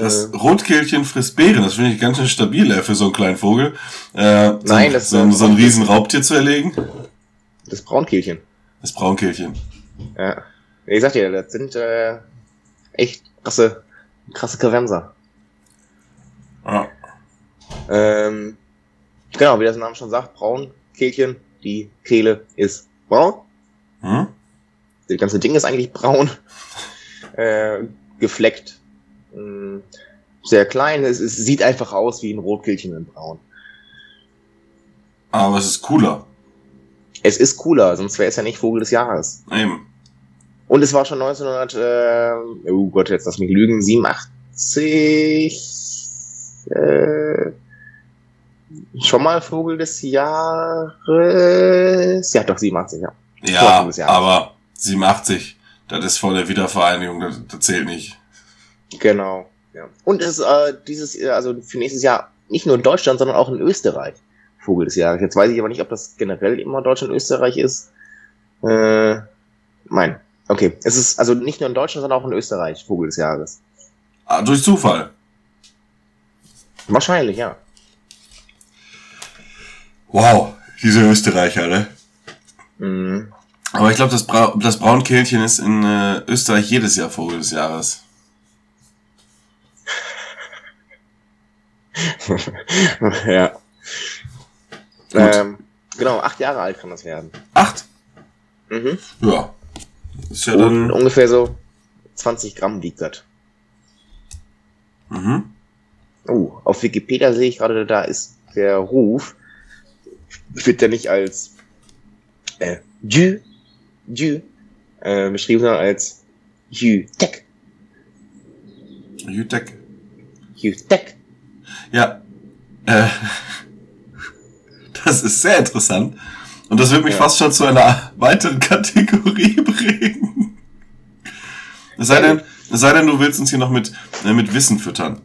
das Äh. Rotkehlchen frisst Beeren, das finde ich ganz schön stabil ey, für so einen kleinen Vogel. Äh, so, Nein, das ist so, ein so ein riesen Raubtier zu erlegen. das Braunkehlchen. Das Braunkehlchen. Ja. Ich sag dir, das sind äh, echt krasse, krasse Karenser. Ja. Ähm, genau, wie das Name schon sagt, Braunkehlchen, die Kehle ist braun. Hm? Das ganze Ding ist eigentlich braun. *laughs* Äh, gefleckt. Mm, Sehr klein. Es, es sieht einfach aus wie ein Rotkehlchen in braun. Aber es ist cooler. Es ist cooler, sonst wäre es ja nicht Vogel des Jahres. Eben. Und es war schon 1900, äh, oh Gott, jetzt lass mich lügen, 87, äh, schon mal Vogel des Jahres. Ja, doch, 87, ja. Ja, aber 87, das ist vor der Wiedervereinigung, das, das zählt nicht. Genau. Ja. Und es ist äh, dieses, äh, also für nächstes Jahr nicht nur in Deutschland, sondern auch in Österreich Vogel des Jahres. Jetzt weiß ich aber nicht, ob das generell immer Deutschland, Österreich ist. Äh, mein. Okay. Es ist also nicht nur in Deutschland, sondern auch in Österreich Vogel des Jahres. Ah, durch Zufall. Wahrscheinlich, ja. Wow, diese Österreicher, ne? Mhm. Aber ich glaube, das, Bra das Braunkehlchen ist in äh, Österreich jedes Jahr Vogel des Jahres. *laughs* ja. Ähm, genau, acht Jahre alt kann das werden. Acht? Mhm. Ja. Ist ja dann. ungefähr so 20 Gramm wiegt das. Mhm. Oh, auf Wikipedia sehe ich gerade, da ist der Ruf, wird der nicht als äh, Jü, Jü, äh, beschrieben, sondern als Jü Tek, Jutek. Jü Tek. Ja. Äh, *laughs* das ist sehr interessant. Und das wird mich Ja. fast schon zu einer *laughs* weiteren Kategorie *laughs* bringen. Es sei denn, es sei denn, du willst uns hier noch mit, äh, mit Wissen füttern.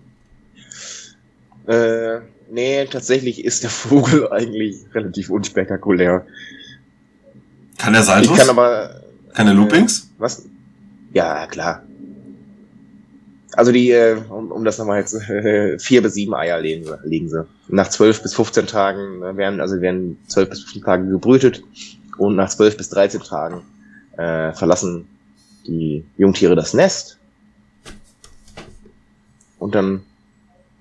Äh, nee, tatsächlich ist der Vogel *laughs* eigentlich relativ unspektakulär. Kann der Ich Saltus? kann aber, Kann der Loopings? was? Ja, klar. Also die, äh, um, um das nochmal jetzt, *laughs* vier bis sieben Eier legen, sie- legen sie. Nach zwölf bis 15 Tagen äh, werden, also werden zwölf bis 15 Tage gebrütet und nach zwölf bis 13 Tagen äh, verlassen die Jungtiere das Nest. Und dann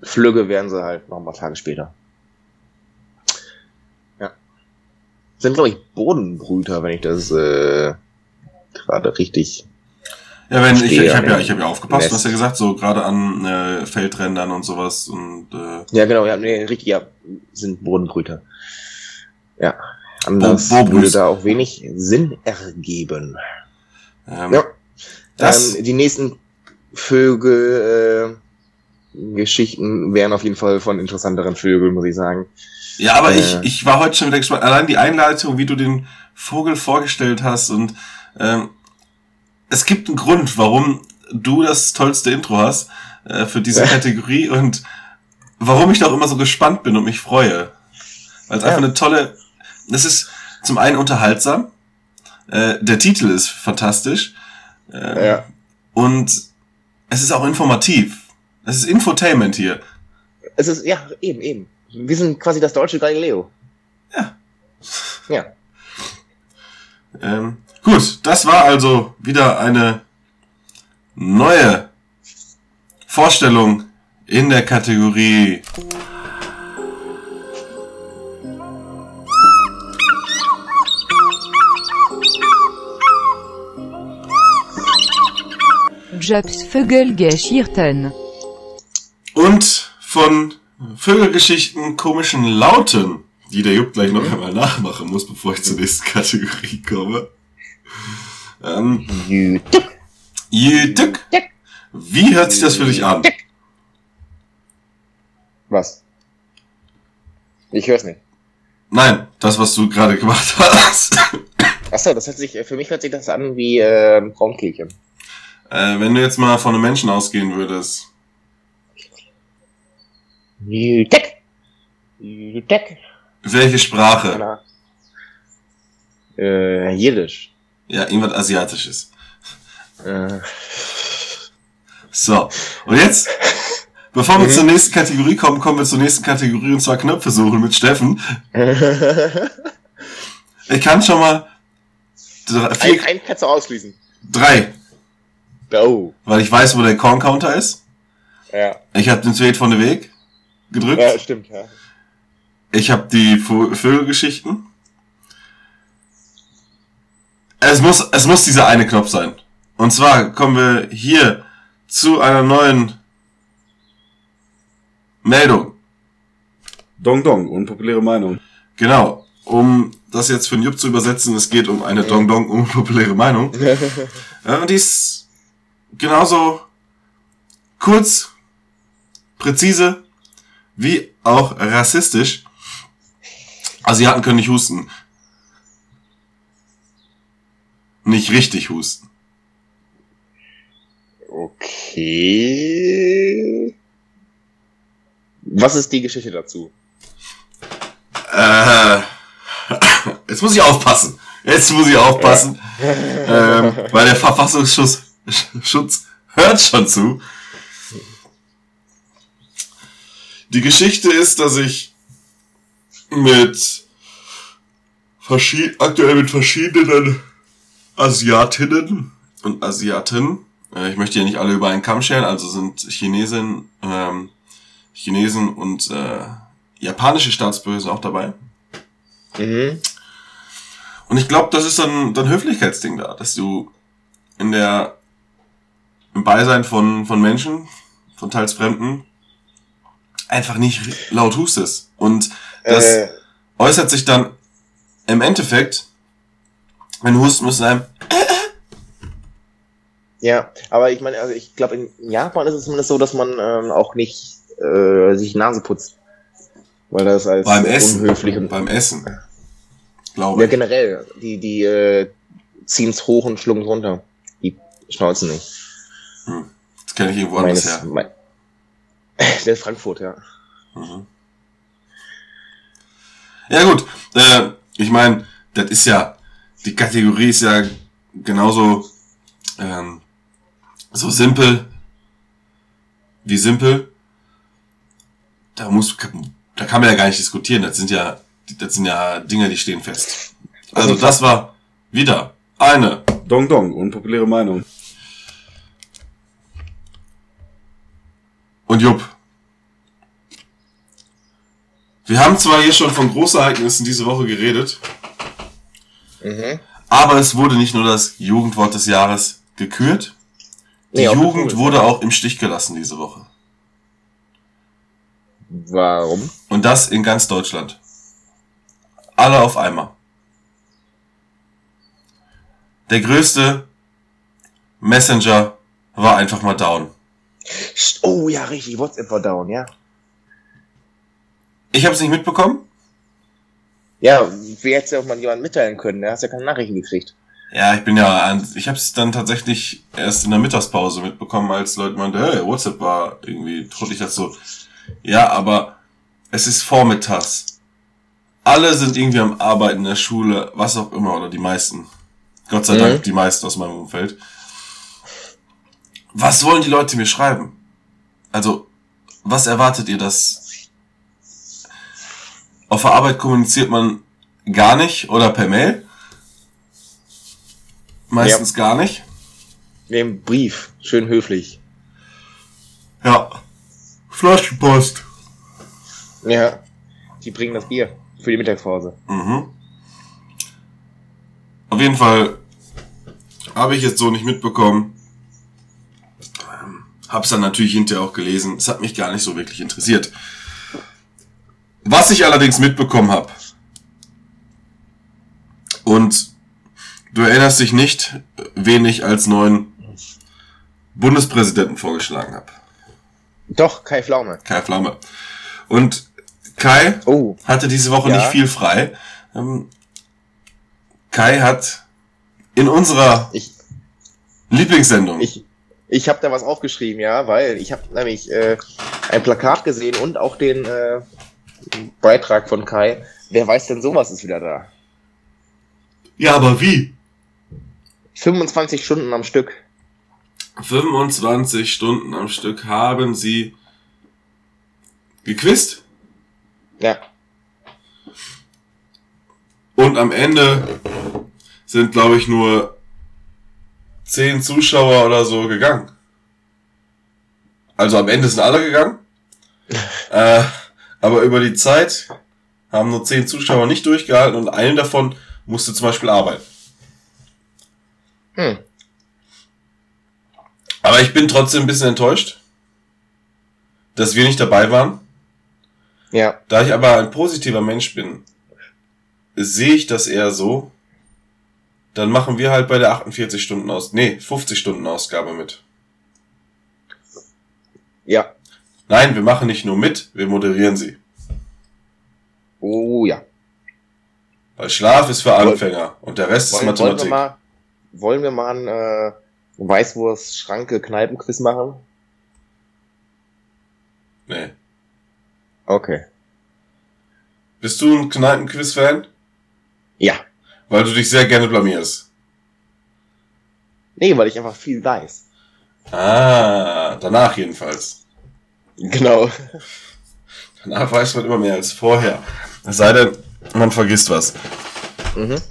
Flügge werden sie halt noch ein paar Tage später. Ja. Sind, glaube ich, Bodenbrüter, wenn ich das äh, gerade richtig Ja, wenn ich, ich habe ja, ich habe ja aufgepasst, du Nest. hast ja gesagt, so gerade an äh, Feldrändern und sowas und äh, Ja, genau, ja, nee, richtig, ja, sind Bodenbrüter. Ja, anders Bo- würde da auch wenig Sinn ergeben. ähm, Ja. das, ähm, die nächsten Vögel, äh, Geschichten wären auf jeden Fall von interessanteren Vögeln, muss ich sagen. Ja, aber Äh. ich, ich war heute schon wieder gespannt. Allein die Einleitung, wie du den Vogel vorgestellt hast und ähm, es gibt einen Grund, warum du das tollste Intro hast äh, für diese Ja. Kategorie und warum ich da auch immer so gespannt bin und mich freue. Weil es Ja. einfach eine tolle, das ist zum einen unterhaltsam, äh, der Titel ist fantastisch äh, Ja. und es ist auch informativ. Es ist Infotainment hier. Es ist, ja, eben, eben. Wir sind quasi das deutsche Galileo. Ja. Ja. Ähm, gut, das war also wieder eine neue Vorstellung in der Kategorie Jobs Vögelgeschichten. und von Vögelgeschichten, komischen Lauten, die der Jupp gleich noch einmal nachmachen muss, bevor ich zur nächsten Kategorie komme. Ähm, Jütück. Wie hört sich das für dich an? Was? Ich hör's nicht. Nein, das, was du gerade gemacht hast. Achso, das hört sich, für mich hört sich das an wie äh, Braunkehlchen. äh, wenn du jetzt mal von einem Menschen ausgehen würdest. Jütek. Jütek. Welche Sprache? Äh, Jiddisch. Ja, irgendwas Asiatisches. Äh, So, und jetzt, bevor wir zur nächsten Kategorie kommen, kommen wir zur nächsten Kategorie und zwar Knöpfe suchen mit Steffen. *laughs* Ich kann schon mal drei, vier, ein kannst du ausschließen. drei, Oh. weil ich weiß, wo der Korn-Counter ist. Ja. Ich habe den Tweet von der Weg gedrückt. Ja, stimmt, ja. Ich habe die Vögelgeschichten. Es muss, es muss dieser eine Knopf sein. Und zwar kommen wir hier zu einer neuen Meldung. Dong Dong, unpopuläre Meinung. Genau. Um das jetzt für den Jupp zu übersetzen, es geht um eine Dong Dong unpopuläre Meinung. Ja, *laughs* und die ist genauso kurz, präzise, wie auch rassistisch. Asiaten können nicht husten. Nicht richtig husten. Okay. Was ist die Geschichte dazu? Äh, *coughs* jetzt muss ich aufpassen. Jetzt muss ich aufpassen. ähm, weil der Verfassungsschutz Schutz hört schon zu. Die Geschichte ist, dass ich mit aktuell mit verschiedenen Asiatinnen und Asiaten, äh, ich möchte ja nicht alle über einen Kamm scheren, also sind Chinesen, ähm, Chinesen und äh, japanische Staatsbürger auch dabei. Mhm. Und ich glaube, das ist dann, dann Höflichkeitsding da, dass du in der, im Beisein von, von Menschen, von teils Fremden, einfach nicht laut hustest. Und das Äh, äußert sich dann im Endeffekt, wenn du husten musst, in einem, ja, aber ich meine, also ich glaube, in Japan ist es zumindest so, dass man ähm, auch nicht äh, sich Nase putzt. Weil das als beim Essen, unhöflich und beim Essen, glaube Ja, generell. Die, die äh, ziehen's hoch und schlucken runter. Die schnauzen nicht. Das kenne ich irgendwo anders Meines, her. mein, *laughs* der ist Frankfurt, ja. Mhm. Ja gut, äh, ich meine, das ist ja, die Kategorie ist ja genauso ähm, so simpel wie simpel. Da muss, da kann man ja gar nicht diskutieren. Das sind ja, das sind ja Dinge, die stehen fest. Also das war wieder eine Dong Dong, unpopuläre Meinung. Und Jupp. Wir haben zwar hier schon von Großereignissen diese Woche geredet, Mhm. aber es wurde nicht nur das Jugendwort des Jahres gekürt, die Nee, Jugend cool. wurde auch im Stich gelassen diese Woche. Warum? Und das in ganz Deutschland. Alle auf einmal. Der größte Messenger war einfach mal down. Oh ja, richtig, WhatsApp war down, ja. Ich habe es nicht mitbekommen. Ja, wie hätte ja auch mal jemand mitteilen können? Da hast ja keine Nachrichten gekriegt. Ja, ich bin ja, ich habe es dann tatsächlich erst in der Mittagspause mitbekommen, als Leute meinten, hey, WhatsApp war irgendwie, trotte ich das so. Ja, aber es ist vormittags. Alle sind irgendwie am Arbeiten in der Schule, was auch immer, oder die meisten. Gott sei Mhm. Dank die meisten aus meinem Umfeld. Was wollen die Leute mir schreiben? Also, was erwartet ihr, dass auf der Arbeit kommuniziert man gar nicht oder per Mail? Meistens gar nicht. Den Brief, schön höflich. Ja. Flaschenpost. Ja. Die bringen das Bier für die Mittagspause. Mhm. Auf jeden Fall habe ich jetzt so nicht mitbekommen. Ähm, Hab's dann natürlich hinterher auch gelesen. Es hat mich gar nicht so wirklich interessiert. Was ich allerdings mitbekommen habe, und du erinnerst dich nicht, wen ich als neuen Bundespräsidenten vorgeschlagen habe. Doch, Kai Pflaume. Kai Pflaume. Und Kai Oh, hatte diese Woche Ja. nicht viel frei. Ähm, Kai hat in unserer ich, Lieblingssendung, ich, ich habe da was aufgeschrieben, ja, weil ich habe nämlich äh, ein Plakat gesehen und auch den äh, Beitrag von Kai. Wer weiß denn sowas ist wieder da? ja, aber wie? 25 Stunden am Stück. 25 Stunden am Stück haben sie gequizt Ja. und am Ende sind, glaube ich, nur 10 Zuschauer oder so gegangen. Also am Ende sind alle gegangen. *laughs* äh, aber über die Zeit haben nur 10 Zuschauer nicht durchgehalten und einen davon musste zum Beispiel arbeiten. Hm. Aber ich bin trotzdem ein bisschen enttäuscht, dass wir nicht dabei waren. Ja. Da ich aber ein positiver Mensch bin, sehe ich das eher so. Dann machen wir halt bei der 48 Stunden aus, nee, 50 Stunden Ausgabe mit. Ja. Nein, wir machen nicht nur mit, wir moderieren sie. Oh ja. Weil Schlaf ist für Woll- Anfänger und der Rest ist Wollen, wollen, wir Mathematik. mal, wollen wir mal ein äh, Weißwurst Schranke Kneipenquiz machen? Nee. Okay. Bist du ein Kneipenquiz-Fan? Ja. Weil du dich sehr gerne blamierst. Nee, weil ich einfach viel weiß. Ah, danach jedenfalls. Genau. Danach weiß man immer mehr als vorher. Es sei denn, man vergisst was. Mhm.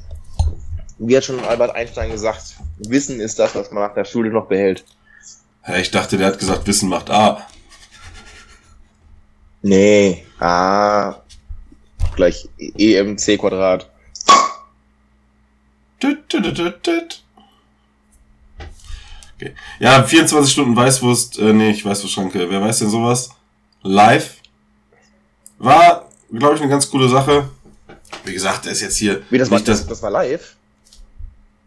Wie hat schon Albert Einstein gesagt, Wissen ist das, was man nach der Schule noch behält. Hä, Ich dachte, der hat gesagt, Wissen macht A. Nee. Ah. Gleich EMC Quadrat. Tüt, tüt, tüt, tüt. Okay. Ja, 24 Stunden Weißwurst, äh, nee, ich Weißwurstschranke. Wer weiß denn sowas? Live. War, glaube ich, eine ganz coole Sache. Wie gesagt, der ist jetzt hier. Wie das war, das, das war live?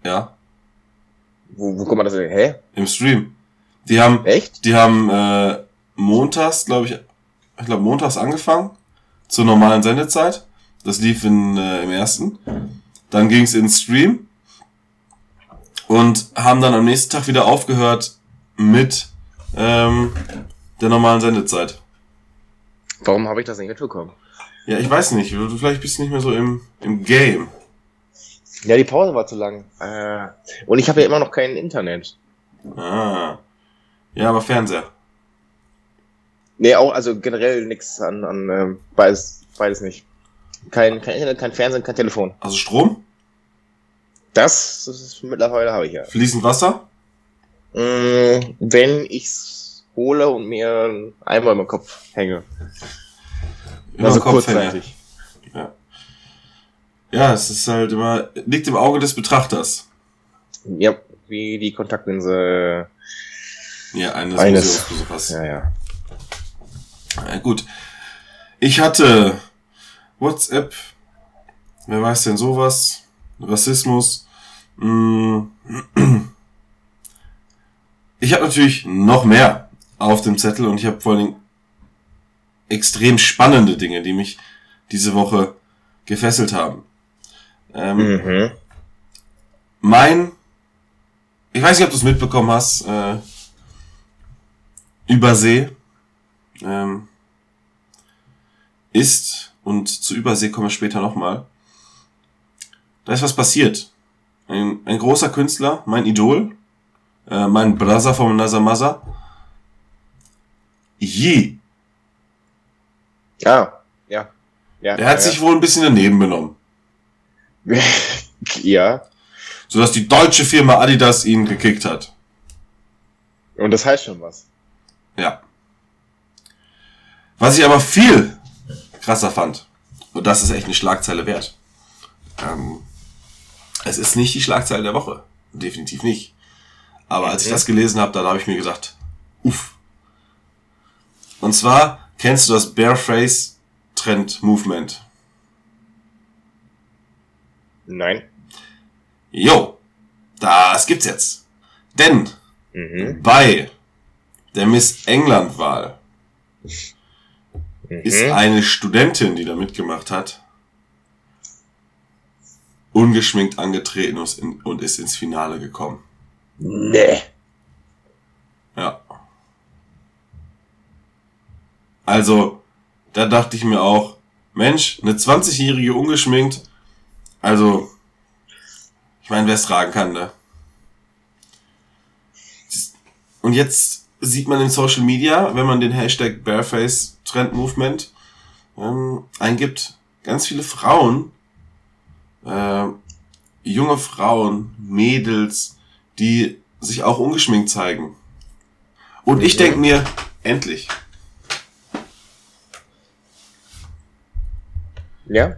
Ja, Wo, wo kommt man das denn? Hä? im Stream. Die haben, Echt? die haben äh, montags, glaube ich, ich glaube montags angefangen zur normalen Sendezeit. Das lief in, äh, im ersten. Dann ging es ins Stream und haben dann am nächsten Tag wieder aufgehört mit ähm, der normalen Sendezeit. Warum habe ich das nicht mitbekommen? Ja, ich weiß nicht, du vielleicht bist du nicht mehr so im, im Game. Ja, die Pause war zu lang. Äh, und ich habe ja immer noch kein Internet. Ah. Ja, aber Fernseher. Nee, auch, also generell nix an, an ähm, beides, beides nicht. Kein, kein Internet, kein Fernsehen, kein Telefon. Also Strom, Das, das ist mittlerweile habe ich ja. fließend Wasser. Mm, wenn ich's hole und mir einmal im Kopf hänge. Immer also Kopfhänger. kurzzeitig. Ja, es ist halt immer, liegt im Auge des Betrachters. Ja, wie die Kontaktlinse. Ja, eines, Eines. Museumsbesuchers. Ja, ja. Ja, gut. Ich hatte WhatsApp, wer weiß denn sowas, Rassismus. Mm. *clears throat* Ich habe natürlich noch mehr auf dem Zettel und ich habe vor allen Dingen extrem spannende Dinge, die mich diese Woche gefesselt haben. Ähm, Mhm. mein, ich weiß nicht, ob du es mitbekommen hast, äh, Übersee ähm, ist, und zu Übersee komme ich später nochmal, da ist was passiert. Ein, ein großer Künstler, mein Idol, äh, mein Brother vom Nazamaza, Yi, Ah, ja. ja der hat ja, sich wohl ein bisschen daneben benommen, *laughs* ja. ja. sodass die deutsche Firma Adidas ihn gekickt hat. Und das heißt schon was. Ja. Was ich aber viel krasser fand, und das ist echt eine Schlagzeile wert, ähm, es ist nicht die Schlagzeile der Woche. Definitiv nicht. Aber als ich das gelesen habe, dann habe ich mir gesagt, uff, Und zwar kennst du das Bareface Trend Movement? Nein. Jo, das gibt's jetzt. Denn Mhm. bei der Miss England Wahl Mhm. ist eine Studentin, die da mitgemacht hat, ungeschminkt angetreten und in- und ist ins Finale gekommen. Nee. Ja. Also, da dachte ich mir auch, Mensch, eine 20-Jährige ungeschminkt, also, ich meine, wer es tragen kann, ne? Und jetzt sieht man in Social Media, wenn man den Hashtag Bareface Trend Movement ähm, eingibt, ganz viele Frauen, äh, junge Frauen, Mädels, die sich auch ungeschminkt zeigen. Und ich denke mir, endlich. Ja?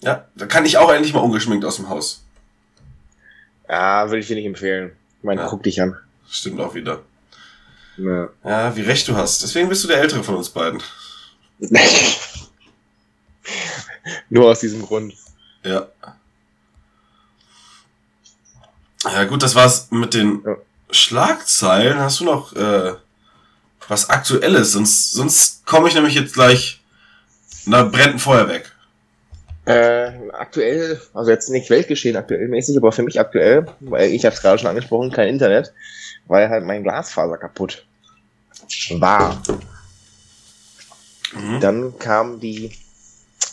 Ja, da kann ich auch endlich mal ungeschminkt aus dem Haus. Ja, würde ich dir nicht empfehlen. Ich meine, Ja. guck dich an. Stimmt auch wieder. Ja. Ja, wie recht du hast. Deswegen bist du der Ältere von uns beiden. *laughs* Nur aus diesem Grund. Ja. Ja, gut, das war's mit den Ja. Schlagzeilen. Hast du noch äh, was Aktuelles? Sonst, sonst komme ich nämlich jetzt gleich. Da brennt ein Feuer weg. Äh, aktuell, also jetzt nicht Weltgeschehen aktuell mäßig, aber für mich aktuell, weil ich habe es gerade schon angesprochen, kein Internet, weil halt mein Glasfaser kaputt war. Mhm. Dann kamen die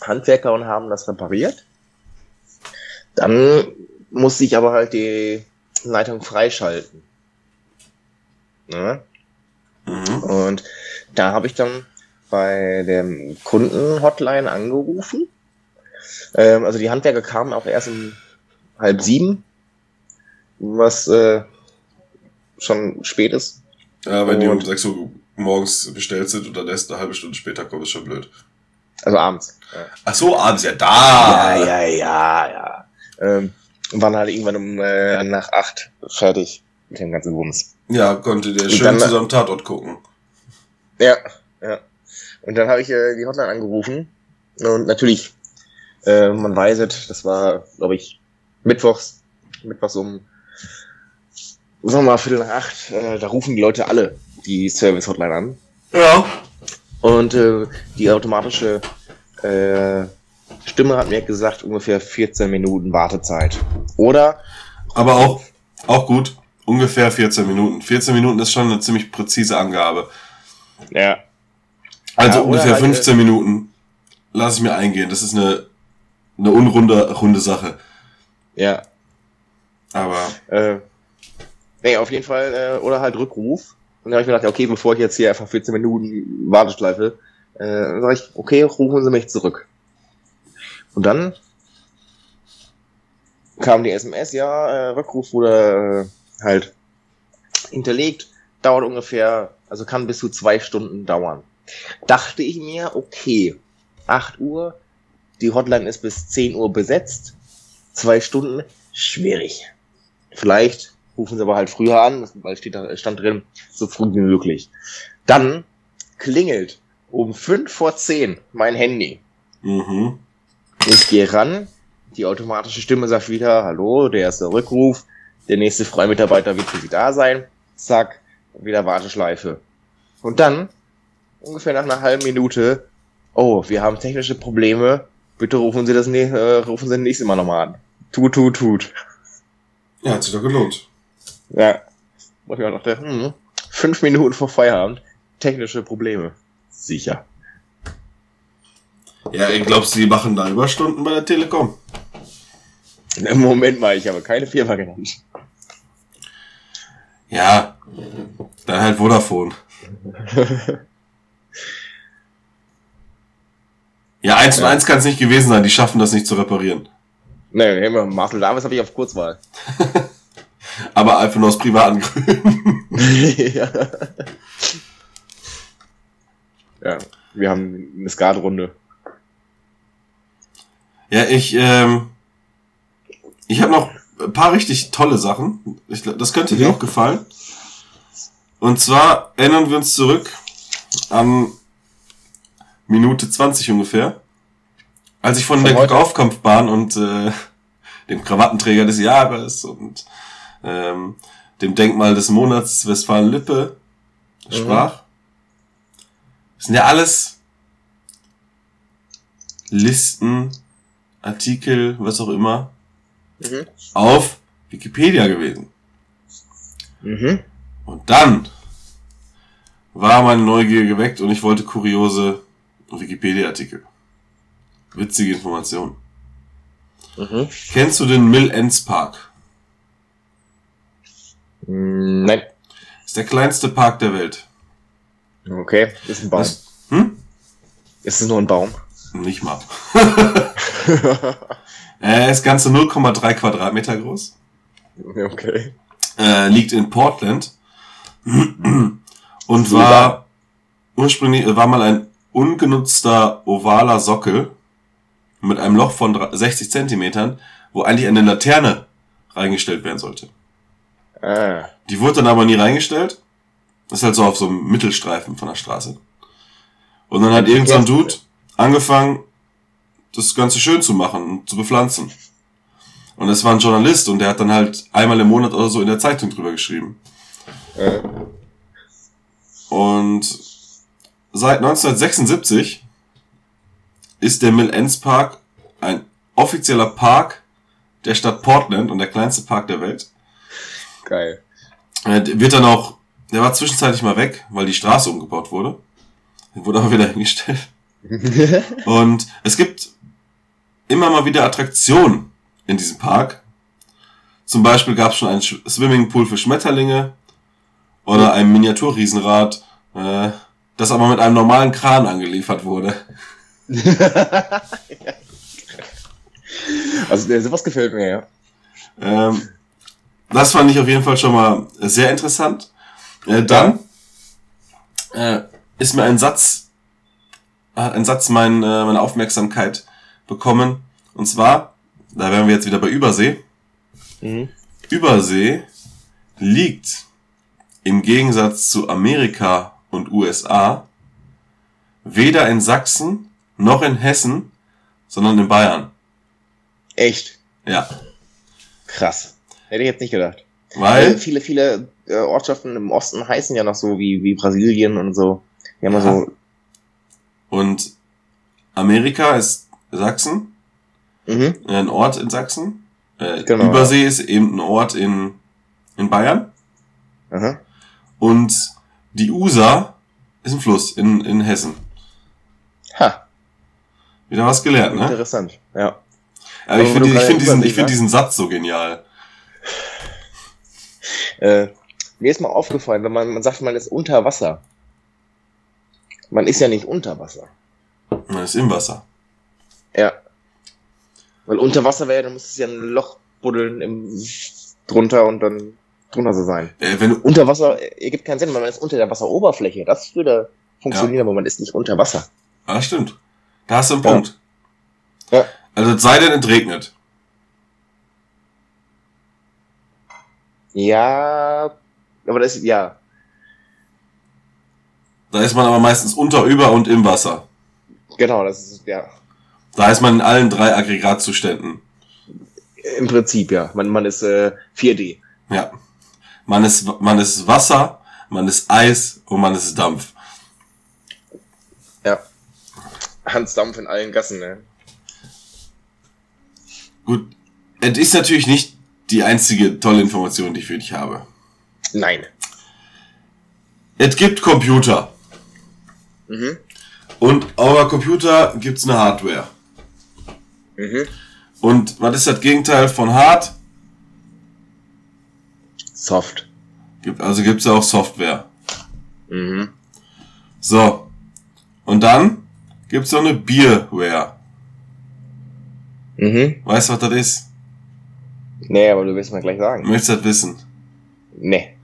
Handwerker und haben das repariert. Dann musste ich aber halt die Leitung freischalten. Ne? Mhm. Und da habe ich dann bei dem Kundenhotline angerufen. Ähm, also die Handwerker kamen auch erst um halb sieben, was äh, schon spät ist. Ja, wenn die um Und- 6 Uhr morgens bestellt sind und dann erst eine halbe Stunde später kommt, ist schon blöd. Also abends. Ja. Ach so, abends ja da. Ja, ja, ja, ja. Ähm, und waren halt irgendwann um äh, nach acht fertig mit dem ganzen Wumms. Ja, konnte der schön dann- zusammen Tatort gucken. Ja, ja. Und dann habe ich äh, die Hotline angerufen und natürlich, äh, man weiß es, das war, glaube ich, mittwochs, mittwochs um, sagen wir mal, Viertel nach acht, äh, da rufen die Leute alle die Service-Hotline an. Ja. Und äh, die automatische äh, Stimme hat mir gesagt, ungefähr 14 Minuten Wartezeit. Oder Aber auch, auch gut. Ungefähr 14 Minuten. 14 Minuten ist schon eine ziemlich präzise Angabe. ja, Also Ja, ungefähr halt, 15 Minuten. Lass ich mir eingehen. Das ist eine, eine unrunde runde Sache. ja, Aber Äh, nee, auf jeden Fall, äh, oder halt Rückruf. Und dann habe ich mir gedacht, okay, bevor ich jetzt hier einfach 14 Minuten Warteschleife, äh, dann sag ich, okay, rufen Sie mich zurück. Und dann kam die SMS, ja, äh, Rückruf wurde äh, halt hinterlegt, dauert ungefähr, also kann bis zu zwei Stunden dauern. Dachte ich mir, okay, 8 Uhr, die Hotline ist bis 10 Uhr besetzt, zwei Stunden, schwierig. Vielleicht rufen sie aber halt früher an, weil steht da stand drin, so früh wie möglich. Dann klingelt um fünf vor zehn mein Handy. mhm. Ich gehe ran, die automatische Stimme sagt wieder, hallo, der erste Rückruf, der nächste freie Mitarbeiter wird für Sie da sein. Zack, wieder Warteschleife. Und dann, ungefähr nach einer halben Minute, oh, wir haben technische Probleme, bitte rufen Sie das äh, rufen Sie nächstes Mal nochmal an. Tut, tut, tut. Ja, hat sich doch gelohnt. Ja. Wo ich mir dachte, hm, fünf Minuten vor Feierabend, technische Probleme. Sicher. Ja, ich glaubst, die machen da Überstunden bei der Telekom? *laughs* Moment mal, ich habe keine Firma genannt. Ja. Dann halt Vodafone. *laughs* Ja, eins und eins kann es nicht gewesen sein. Die schaffen das nicht zu reparieren. Nee, nee, Marcel Davis habe ich auf Kurzwahl. *laughs* Aber einfach nur aus privaten Gründen. ja. *laughs* ja, wir haben eine Skatrunde. Ja, ich, ähm, ich habe noch ein paar richtig tolle Sachen. Ich, das könnte dir Mhm. auch gefallen. Und zwar erinnern wir uns zurück an Minute 20 ungefähr, als ich von, Von der heute? Aufkampfbahn und äh, dem Krawattenträger des Jahres und ähm, dem Denkmal des Monats Westfalen-Lippe sprach. Das sind ja alles Listen, Artikel, was auch immer, Mhm. auf Wikipedia gewesen. Mhm. Und dann war meine Neugier geweckt und ich wollte kuriose Wikipedia-Artikel. Witzige Informationen. Mhm. Kennst du den Mill Ends Park? Mm, Nein. Ist der kleinste Park der Welt. Okay, ist ein Baum. Das- Hm? Ist es nur ein Baum? Nicht mal. *laughs* er ist ganze 0,3 Quadratmeter groß. okay. Äh, liegt in Portland. Und war ursprünglich, war mal ein ungenutzter ovaler Sockel mit einem Loch von dra- 60 Zentimetern, wo eigentlich eine Laterne reingestellt werden sollte. Ah. Die wurde dann aber nie reingestellt. Ist halt so auf so einem Mittelstreifen von der Straße. Und dann hat irgend so ein Dude angefangen, das Ganze schön zu machen und zu bepflanzen. Und es war ein Journalist und der hat dann halt einmal im Monat oder so in der Zeitung drüber geschrieben. Äh, Und seit 1976 ist der Mill Ends Park ein offizieller Park der Stadt Portland und der kleinste Park der Welt. Geil. Äh, der wird dann auch, der war zwischenzeitlich mal weg, weil die Straße umgebaut wurde. Der wurde *laughs* aber wieder hingestellt. *laughs* Und es gibt immer mal wieder Attraktionen in diesem Park. Zum Beispiel gab es schon einen Swimmingpool für Schmetterlinge oder ein Miniaturriesenrad, äh, das aber mit einem normalen Kran angeliefert wurde. *laughs* Also sowas gefällt mir, ja. Ähm, das fand ich auf jeden Fall schon mal sehr interessant. Äh, dann äh, ist mir ein Satz, hat ein Satz mein, äh, meine Aufmerksamkeit bekommen. Und zwar, da wären wir jetzt wieder bei Übersee. Mhm. Übersee liegt im Gegensatz zu Amerika und USA weder in Sachsen noch in Hessen, sondern in Bayern. Echt. Ja, Krass. Hätte ich jetzt nicht gedacht. weil viele, viele äh, Ortschaften im Osten heißen ja noch so wie, wie Brasilien und so. Die haben ja so. Und Amerika ist Sachsen, Mhm. äh, ein Ort in Sachsen. Äh, Genau. Übersee ist eben ein Ort in, in Bayern. Aha. Und die Usa ist ein Fluss in, in Hessen. Ha. Wieder was gelernt, ne? Interessant. Ja. Aber ich finde ich find diesen, ich find diesen Satz so genial. Äh, mir ist mal aufgefallen, wenn man, man sagt, man ist unter Wasser. Man ist ja nicht unter Wasser. Man ist im Wasser. Ja. Weil unter Wasser wäre, dann muss es ja ein Loch buddeln im, drunter und dann drunter so sein. Äh, wenn du, Unter Wasser äh, ergibt keinen Sinn, weil man ist unter der Wasseroberfläche. Das würde funktionieren, aber man ist nicht unter Wasser. ah, stimmt. Da hast du einen Ja. Punkt. Ja. Also es sei denn, es regnet. Ja, aber das ist, ja, Da ist man aber meistens unter, über und im Wasser. genau, das ist, ja, Da ist man in allen drei Aggregatzuständen. im Prinzip, ja. Man, man ist äh, 4D. Ja. Man ist, man ist Wasser, man ist Eis und man ist Dampf. Ja. Hans Dampf in allen Gassen, ne? Gut. Es ist natürlich nicht die einzige tolle Information, die ich für dich habe. Nein. Es gibt Computer. Mhm. Und auf der Computer gibt's eine Hardware. Mhm. Und was ist das Gegenteil von hart? Soft. Gibt, also gibt's ja auch Software. Mhm. So. Und dann gibt's noch eine Beerware. Mhm. Weißt du, was das ist? Nee, aber du wirst mir gleich sagen. Möchtest du das wissen? Nee.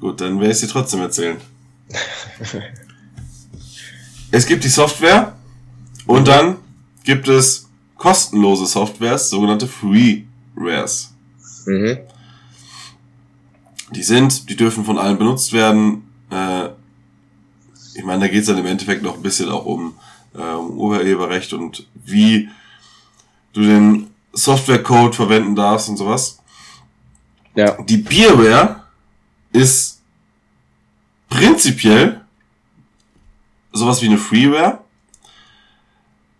Gut, dann werde ich dir trotzdem erzählen. es gibt die Software und dann gibt es kostenlose Softwares, sogenannte Freewares. Mhm. die sind, die dürfen von allen benutzt werden. Äh, ich meine, da geht es dann im Endeffekt noch ein bisschen auch um, äh, um Urheberrecht und wie du den Softwarecode verwenden darfst und sowas. Ja. Die Beerware ist prinzipiell sowas wie eine Freeware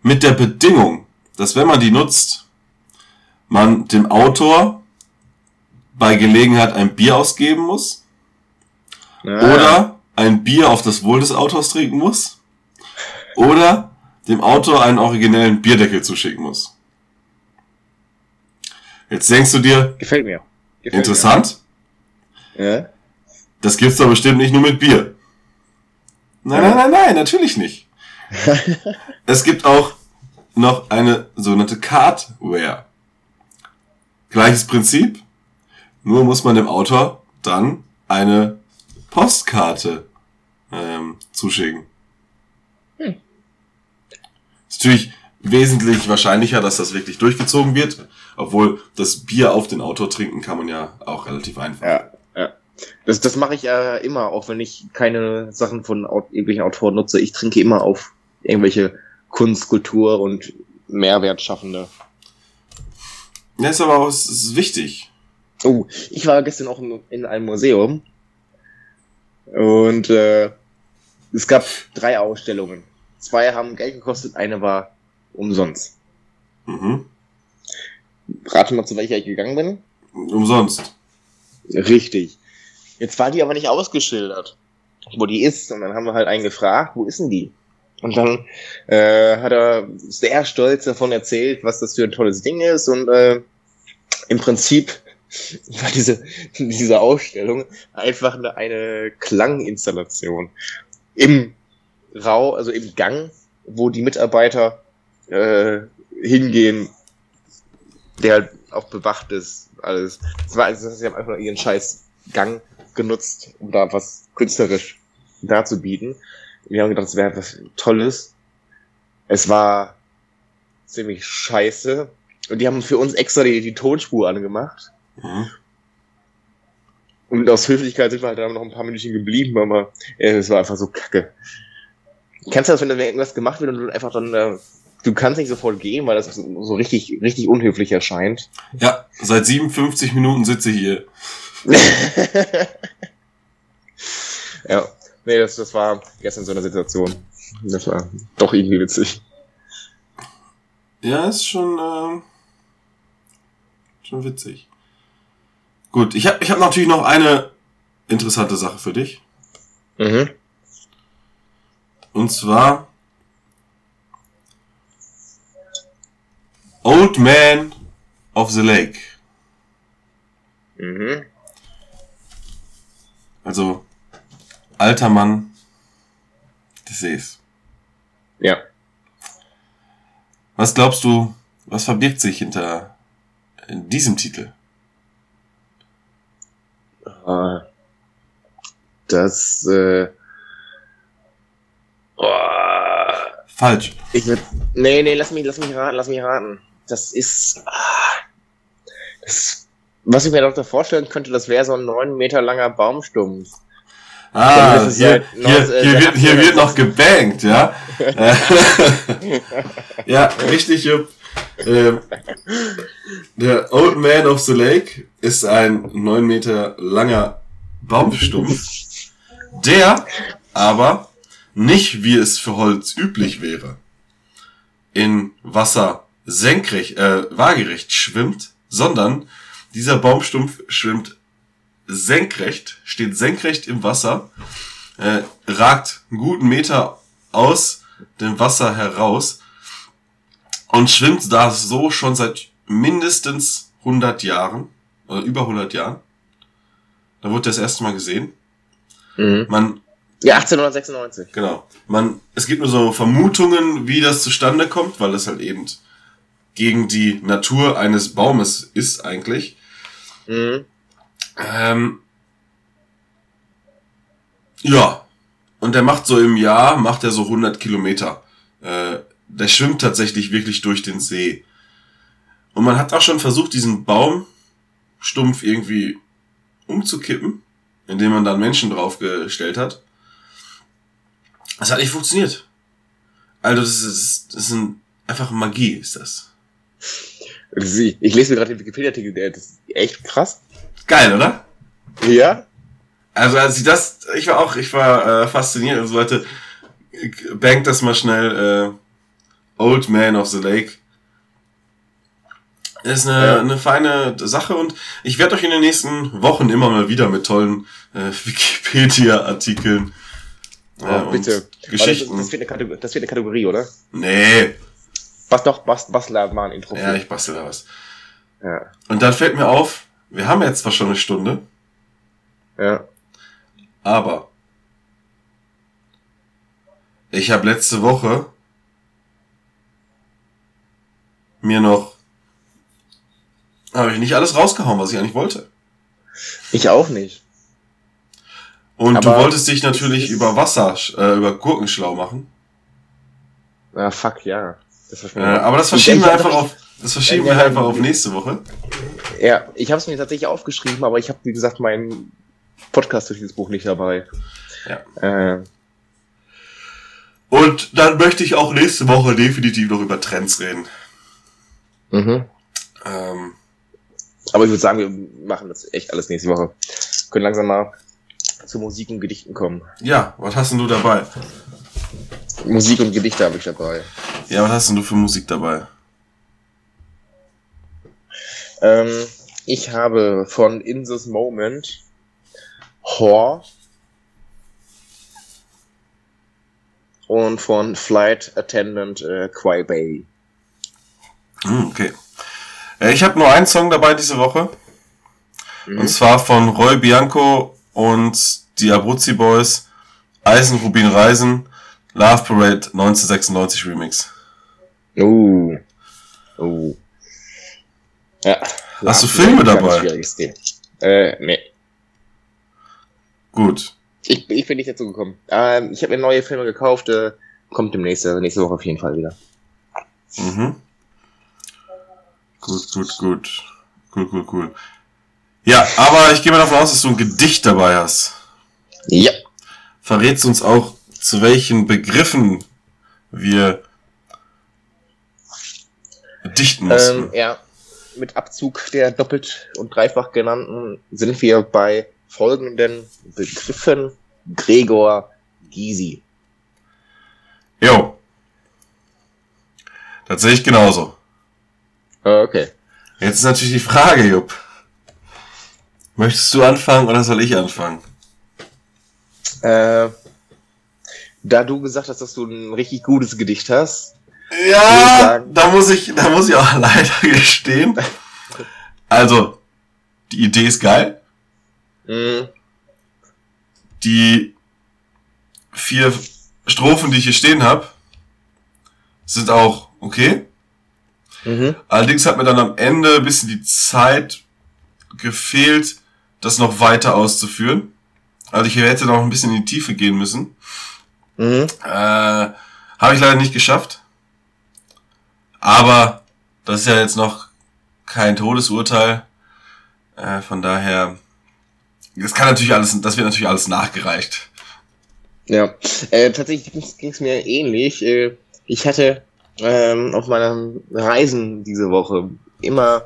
mit der Bedingung, dass wenn man die nutzt, man dem Autor bei Gelegenheit ein Bier ausgeben muss Ah, oder ein Bier auf das Wohl des Autors trinken muss oder dem Autor einen originellen Bierdeckel zuschicken muss. Jetzt denkst du dir, Gefällt mir. Gefällt interessant, Mir. Ja? das gibt's doch bestimmt nicht nur mit Bier. Nein, nein, nein, nein, natürlich nicht. *laughs* es gibt auch noch eine sogenannte Cardware. Gleiches Prinzip, nur muss man dem Autor dann eine Postkarte ähm, zuschicken. Ist natürlich wesentlich wahrscheinlicher, dass das wirklich durchgezogen wird, obwohl das Bier auf den Autor trinken kann man ja auch relativ einfach. Ja, ja. Das, das mache ich äh, immer, auch wenn ich keine Sachen von Aut irgendwelchen Autoren nutze. Ich trinke immer auf irgendwelche Kunst, Kultur und Mehrwertschaffende. Ja, ist aber auch es ist wichtig. Oh, ich war gestern auch in, in einem Museum und äh, es gab drei Ausstellungen. Zwei haben Geld gekostet, eine war umsonst. Mhm. Rate mal, zu welcher ich gegangen bin. Umsonst. Richtig. Jetzt war die aber nicht ausgeschildert, wo die ist. Und dann haben wir halt einen gefragt, wo ist denn die? Und dann äh, hat er sehr stolz davon erzählt, was das für ein tolles Ding ist. Und äh, im Prinzip *laughs* war diese, diese Ausstellung einfach eine, eine Klanginstallation im Rau, also im Gang, wo die Mitarbeiter äh, hingehen, der halt auch bewacht ist, alles. Das war, also, sie haben einfach nur ihren scheiß Gang genutzt, um da was künstlerisch darzubieten. Wir haben gedacht, es wäre etwas Tolles. Es war ziemlich scheiße. Und die haben für uns extra die, die Tonspur angemacht. Mhm. Und aus Höflichkeit sind wir halt dann noch ein paar Minuten geblieben, aber äh, es war einfach so kacke. Kennst du das, wenn da irgendwas gemacht wird und du einfach dann, äh, du kannst nicht sofort gehen, weil das so richtig, richtig unhöflich erscheint? Ja, seit 57 Minuten sitze ich hier. *laughs* ja, nee, das, das war gestern so eine Situation. Das war doch irgendwie witzig. Ja, ist schon, ähm, schon witzig. Gut, ich habe ich hab natürlich noch eine interessante Sache für dich. Mhm. Und zwar Old Man of the Lake. Mhm. Also alter Mann des Sees. Ja. Was glaubst du, was verbirgt sich hinter diesem Titel? Äh, Das, äh, oh, Falsch. ich würd, nee, nee, lass mich, lass mich raten, lass mich raten. Das ist, ah, das, was ich mir doch vorstellen könnte, das wäre so ein neun Meter langer Baumstumpf. Ah, hier, halt hier, äh, hier, der wird, hier wird noch gebankt, ja? Äh, *laughs* ja, richtig, Jupp. Ähm, der Old Man of the Lake ist ein neun Meter langer Baumstumpf, der aber nicht, wie es für Holz üblich wäre, in Wasser senkrecht, äh, waagerecht schwimmt, sondern dieser Baumstumpf schwimmt senkrecht, steht senkrecht im Wasser, äh, ragt einen guten Meter aus dem Wasser heraus und schwimmt da so schon seit mindestens 100 Jahren oder über 100 Jahren. Da wurde das erste Mal gesehen. Mhm. Man, Ja, 1896. genau, man, es gibt nur so Vermutungen, wie das zustande kommt, weil es halt eben gegen die Natur eines Baumes ist eigentlich. Mhm. Ähm, ja. Und der macht so im Jahr, macht er so 100 Kilometer. Äh, der schwimmt tatsächlich wirklich durch den See. Und man hat auch schon versucht, diesen Baumstumpf irgendwie umzukippen. indem man dann Menschen draufgestellt hat. Das hat nicht funktioniert. Also das ist, das ist ein, einfach Magie, ist das. Sie- Ich lese mir gerade den Wikipedia-Artikel, der das ist echt krass. Geil, oder? Ja? Also als ich das, ich war auch, ich war äh, fasziniert und so Leute, bankt das mal schnell, äh, Old Man of the Lake. Ist eine, Ja. eine feine Sache und ich werde euch in den nächsten Wochen immer mal wieder mit tollen äh, Wikipedia-Artikeln äh, Oh, bitte. Geschichten. Das, das, wird eine Kategorie, das wird eine Kategorie, oder? nee, Was doch, was, was mal ein Intro. ja, ich bastel da was. ja. Und dann fällt mir auf, wir haben jetzt zwar schon eine Stunde, ja. Aber ich habe letzte Woche mir noch habe ich nicht alles rausgehauen, was ich eigentlich wollte. Ich auch nicht. Und du Aber wolltest dich natürlich über Wasser, äh, über Gurken schlau machen. Ah, fuck, ja. Das schon Äh, aber das verschieben Ich- wir ich- einfach auf, das verschieben Ja, wir ja, einfach ja. auf nächste Woche. Ja, ich habe es mir tatsächlich aufgeschrieben, aber ich habe, wie gesagt, meinen Podcast durch dieses Buch nicht dabei. Ja. Äh, Und dann möchte ich auch nächste Woche definitiv noch über Trends reden. mhm. Ähm, Aber ich würde sagen, wir machen das echt alles nächste Woche. Können langsam mal zu Musik und Gedichten kommen. ja, was hast denn du dabei? Musik und Gedichte habe ich dabei. Ja, was hast denn du für Musik dabei? Ähm, ich habe von In This Moment Whore und von Flight Attendant äh, Quai Bay. Hm, okay. Äh, Ich habe nur einen Song dabei diese Woche. Mhm. Und zwar von Roy Bianco und die Abruzzi Boys. Eisen Rubin Reisen. Love Parade 1996 Remix. Uh. Uh. Ja. Hast du Filme dabei? schwieriges Thema. Äh, nee. Gut. Ich, ich bin nicht dazu gekommen. Ähm, ich habe mir neue Filme gekauft. Äh, kommt demnächst, äh, nächste Woche auf jeden Fall wieder. Mhm. Gut, gut, gut. Cool, cool, cool. Ja, aber ich gehe mal davon aus, dass du ein Gedicht dabei hast. Ja. Verrätst uns auch, zu welchen Begriffen wir dichten müssen. Ähm, ja. Mit Abzug der doppelt und dreifach genannten sind wir bei folgenden Begriffen. Gregor Gysi. Jo. Das sehe ich genauso. Okay. Jetzt ist natürlich die Frage, Jupp. Möchtest du anfangen oder soll ich anfangen? Äh, da du gesagt hast, dass du ein richtig gutes Gedicht hast, Ja, da muss ich, da muss ich auch *laughs* leider gestehen. Also, die Idee ist geil. mh, Die vier Strophen, die ich hier stehen habe, sind auch okay. mhm, Allerdings hat mir dann am Ende ein bisschen die Zeit gefehlt, das noch weiter auszuführen. Also ich hätte noch ein bisschen in die Tiefe gehen müssen. mhm. Äh, Habe ich leider nicht geschafft. Aber das ist ja jetzt noch kein Todesurteil. Äh, von daher, das kann natürlich alles, das wird natürlich alles nachgereicht. Ja, äh, tatsächlich ging es mir ähnlich. Äh, ich hatte ähm, auf meinen Reisen diese Woche immer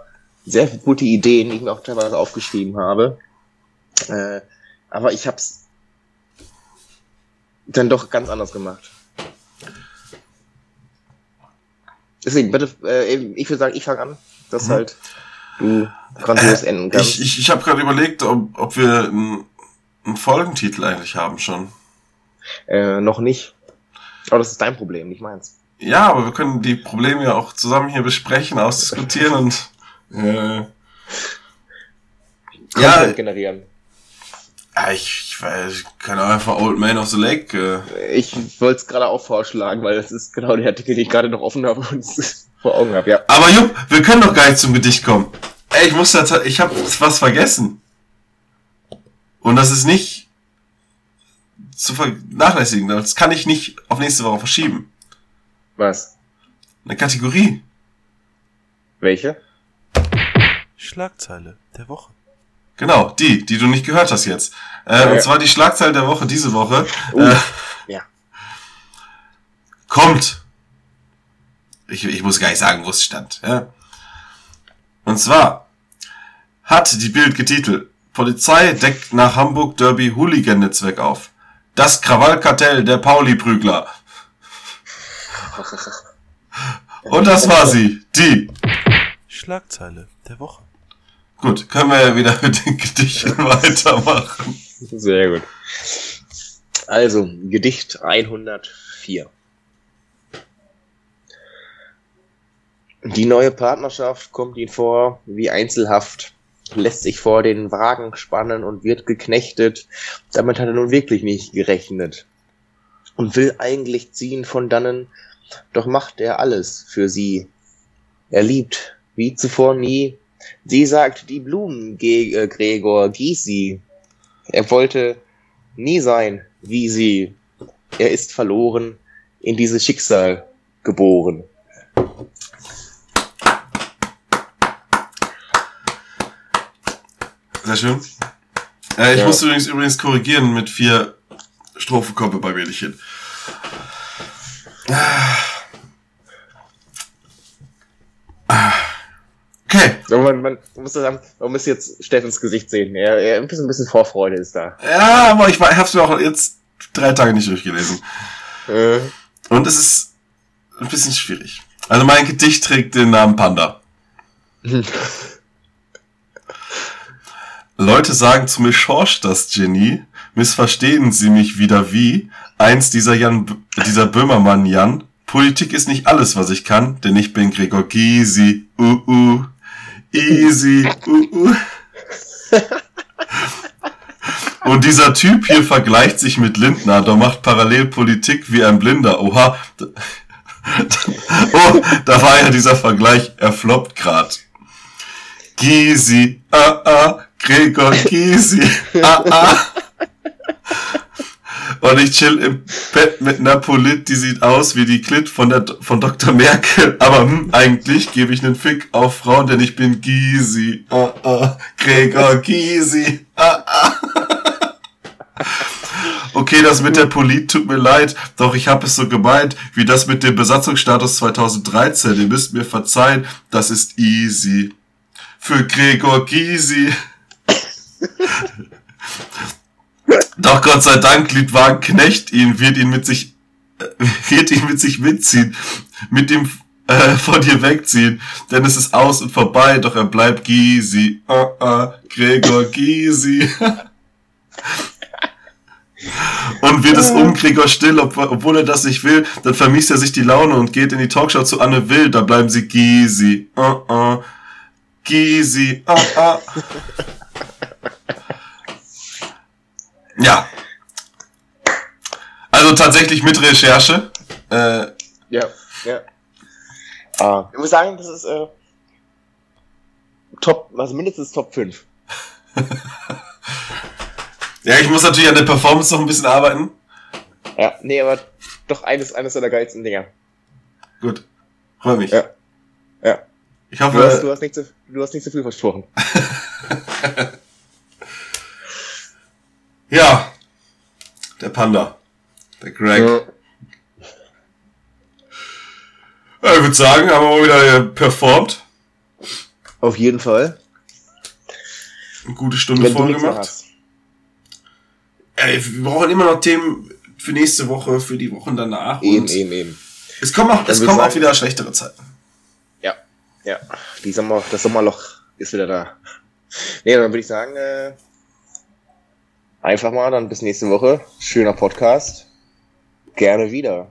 sehr gute Ideen, die ich mir auch teilweise aufgeschrieben habe. Äh, aber ich habe es dann doch ganz anders gemacht. Deswegen, bitte, äh, ich würde sagen, ich fange an, dass Mhm. halt du grandios enden kannst. Ich, ich, ich habe gerade überlegt, ob, ob wir einen, einen Folgentitel eigentlich haben schon. Äh, noch nicht. Aber das ist dein Problem, nicht meins. Ja, aber wir können die Probleme ja auch zusammen hier besprechen, ausdiskutieren und äh, ja, generieren. Ja, ich, ich weiß, kann auch einfach Old Man of the Lake. Äh, Ich wollte es gerade auch vorschlagen, weil das ist genau der Artikel, den ich gerade noch offen habe und vor Augen habe, ja. aber Jupp, wir können doch gar nicht zum Gedicht kommen. Ey, ich muss da, ich habe was vergessen. Und das ist nicht zu vernachlässigen. Das kann ich nicht auf nächste Woche verschieben. Was? Eine Kategorie. Welche? Schlagzeile der Woche. Genau, die, die du nicht gehört hast jetzt. Äh, Ja, und ja. zwar die Schlagzeile der Woche diese Woche. Uh, äh, ja. Kommt. Ich, ich muss gar nicht sagen, wo es stand. Ja. Und zwar hat die Bild getitelt, Polizei deckt nach Hamburg Derby Hooligan-Netzwerk auf. Das Krawallkartell der Pauli-Prügler. *laughs* Und das war sie, die. Schlagzeile der Woche. Gut, können wir ja wieder mit den Gedichten *laughs* weitermachen. Sehr gut. Also, Gedicht 104. Die neue Partnerschaft kommt ihn vor wie Einzelhaft, lässt sich vor den Wagen spannen und wird geknechtet. Damit hat er nun wirklich nicht gerechnet. Und will eigentlich ziehen von dannen, doch macht er alles für sie. Er liebt, wie zuvor nie. Sie sagt, die Blumen, Ge äh, Gregor, gieß sie. Er wollte nie sein wie sie. Er ist verloren, in dieses Schicksal geboren. Sehr schön. Äh, ich Ja. musste übrigens, übrigens korrigieren mit vier Strophenkoppe bei Mädchen. Okay. So, man, man, muss das, man muss jetzt Steffens Gesicht sehen. Er, er ein bisschen, ein bisschen Vorfreude ist da. Ja, aber ich, war- ich hab's mir auch jetzt drei Tage nicht durchgelesen. Äh, Und es ist ein bisschen schwierig. Also mein Gedicht trägt den Namen Panda. *laughs* Leute sagen zu mir, Schorsch, das Genie. Missverstehen sie mich wieder wie. Eins dieser Jan, dieser Böhmermann Jan. Politik ist nicht alles, was ich kann, denn ich bin Gregor Gysi. Uh, uh. Easy. Uh, uh. Und dieser Typ hier vergleicht sich mit Lindner, doch macht parallel Politik wie ein Blinder. Oha. Oh, da war ja dieser Vergleich, er floppt grad. Gysi, ah, ah, Gregor Gysi, ah, ah. Und ich chill im Bett mit einer Polit, die sieht aus wie die Klit von, der, von Dr. Merkel. Aber hm, eigentlich gebe ich einen Fick auf Frauen, denn ich bin Gysi, ah, ah, Gregor Gysi, ah, ah. Okay, das mit der Polit tut mir leid, doch ich habe es so gemeint, wie das mit dem Besatzungsstatus 2013. Ihr müsst mir verzeihen, das ist easy. Für Gregor Gysi. Doch Gott sei Dank, Liedwagen Knecht ihn, wird ihn mit sich, äh, wird ihn mit sich mitziehen, mit ihm äh, von dir wegziehen, denn es ist aus und vorbei, doch er bleibt Gysi. Ah, ah, Gregor Gysi. *laughs* Und wird es um Gregor still, ob, obwohl er das nicht will, dann vermisst er sich die Laune und geht in die Talkshow zu Anne Will, da bleiben sie Gysi. Ah, ah. Gysi. Ah, ah. *laughs* Ja. Also tatsächlich mit Recherche. Äh, ja, ja. Ah, ich muss sagen, das ist äh, Top, also mindestens Top 5. *laughs* ja, ich muss natürlich an der Performance noch ein bisschen arbeiten. Ja, nee, aber doch eines, eines der geilsten Dinger. Gut. Freue mich. Ja. Ja. Ich Du hast, hoffe, du hast, nicht, zu, du hast nicht zu viel versprochen. *laughs* ja. Der Panda. Der Greg. Ja. Ja, ich würde sagen, haben wir mal wieder äh, performt. Auf jeden Fall. Eine gute Stunde Wenn voll gemacht. Ey, wir brauchen immer noch Themen für nächste Woche, für die Wochen danach. Eben, eben, eben. Es kommen auch, Dann es kommen auch wieder schlechtere Zeiten. Ja, ja. Die Sommer, das Sommerloch ist wieder da. Nee, dann würde ich sagen, äh, einfach mal dann bis nächste Woche. Schöner Podcast. Gerne wieder.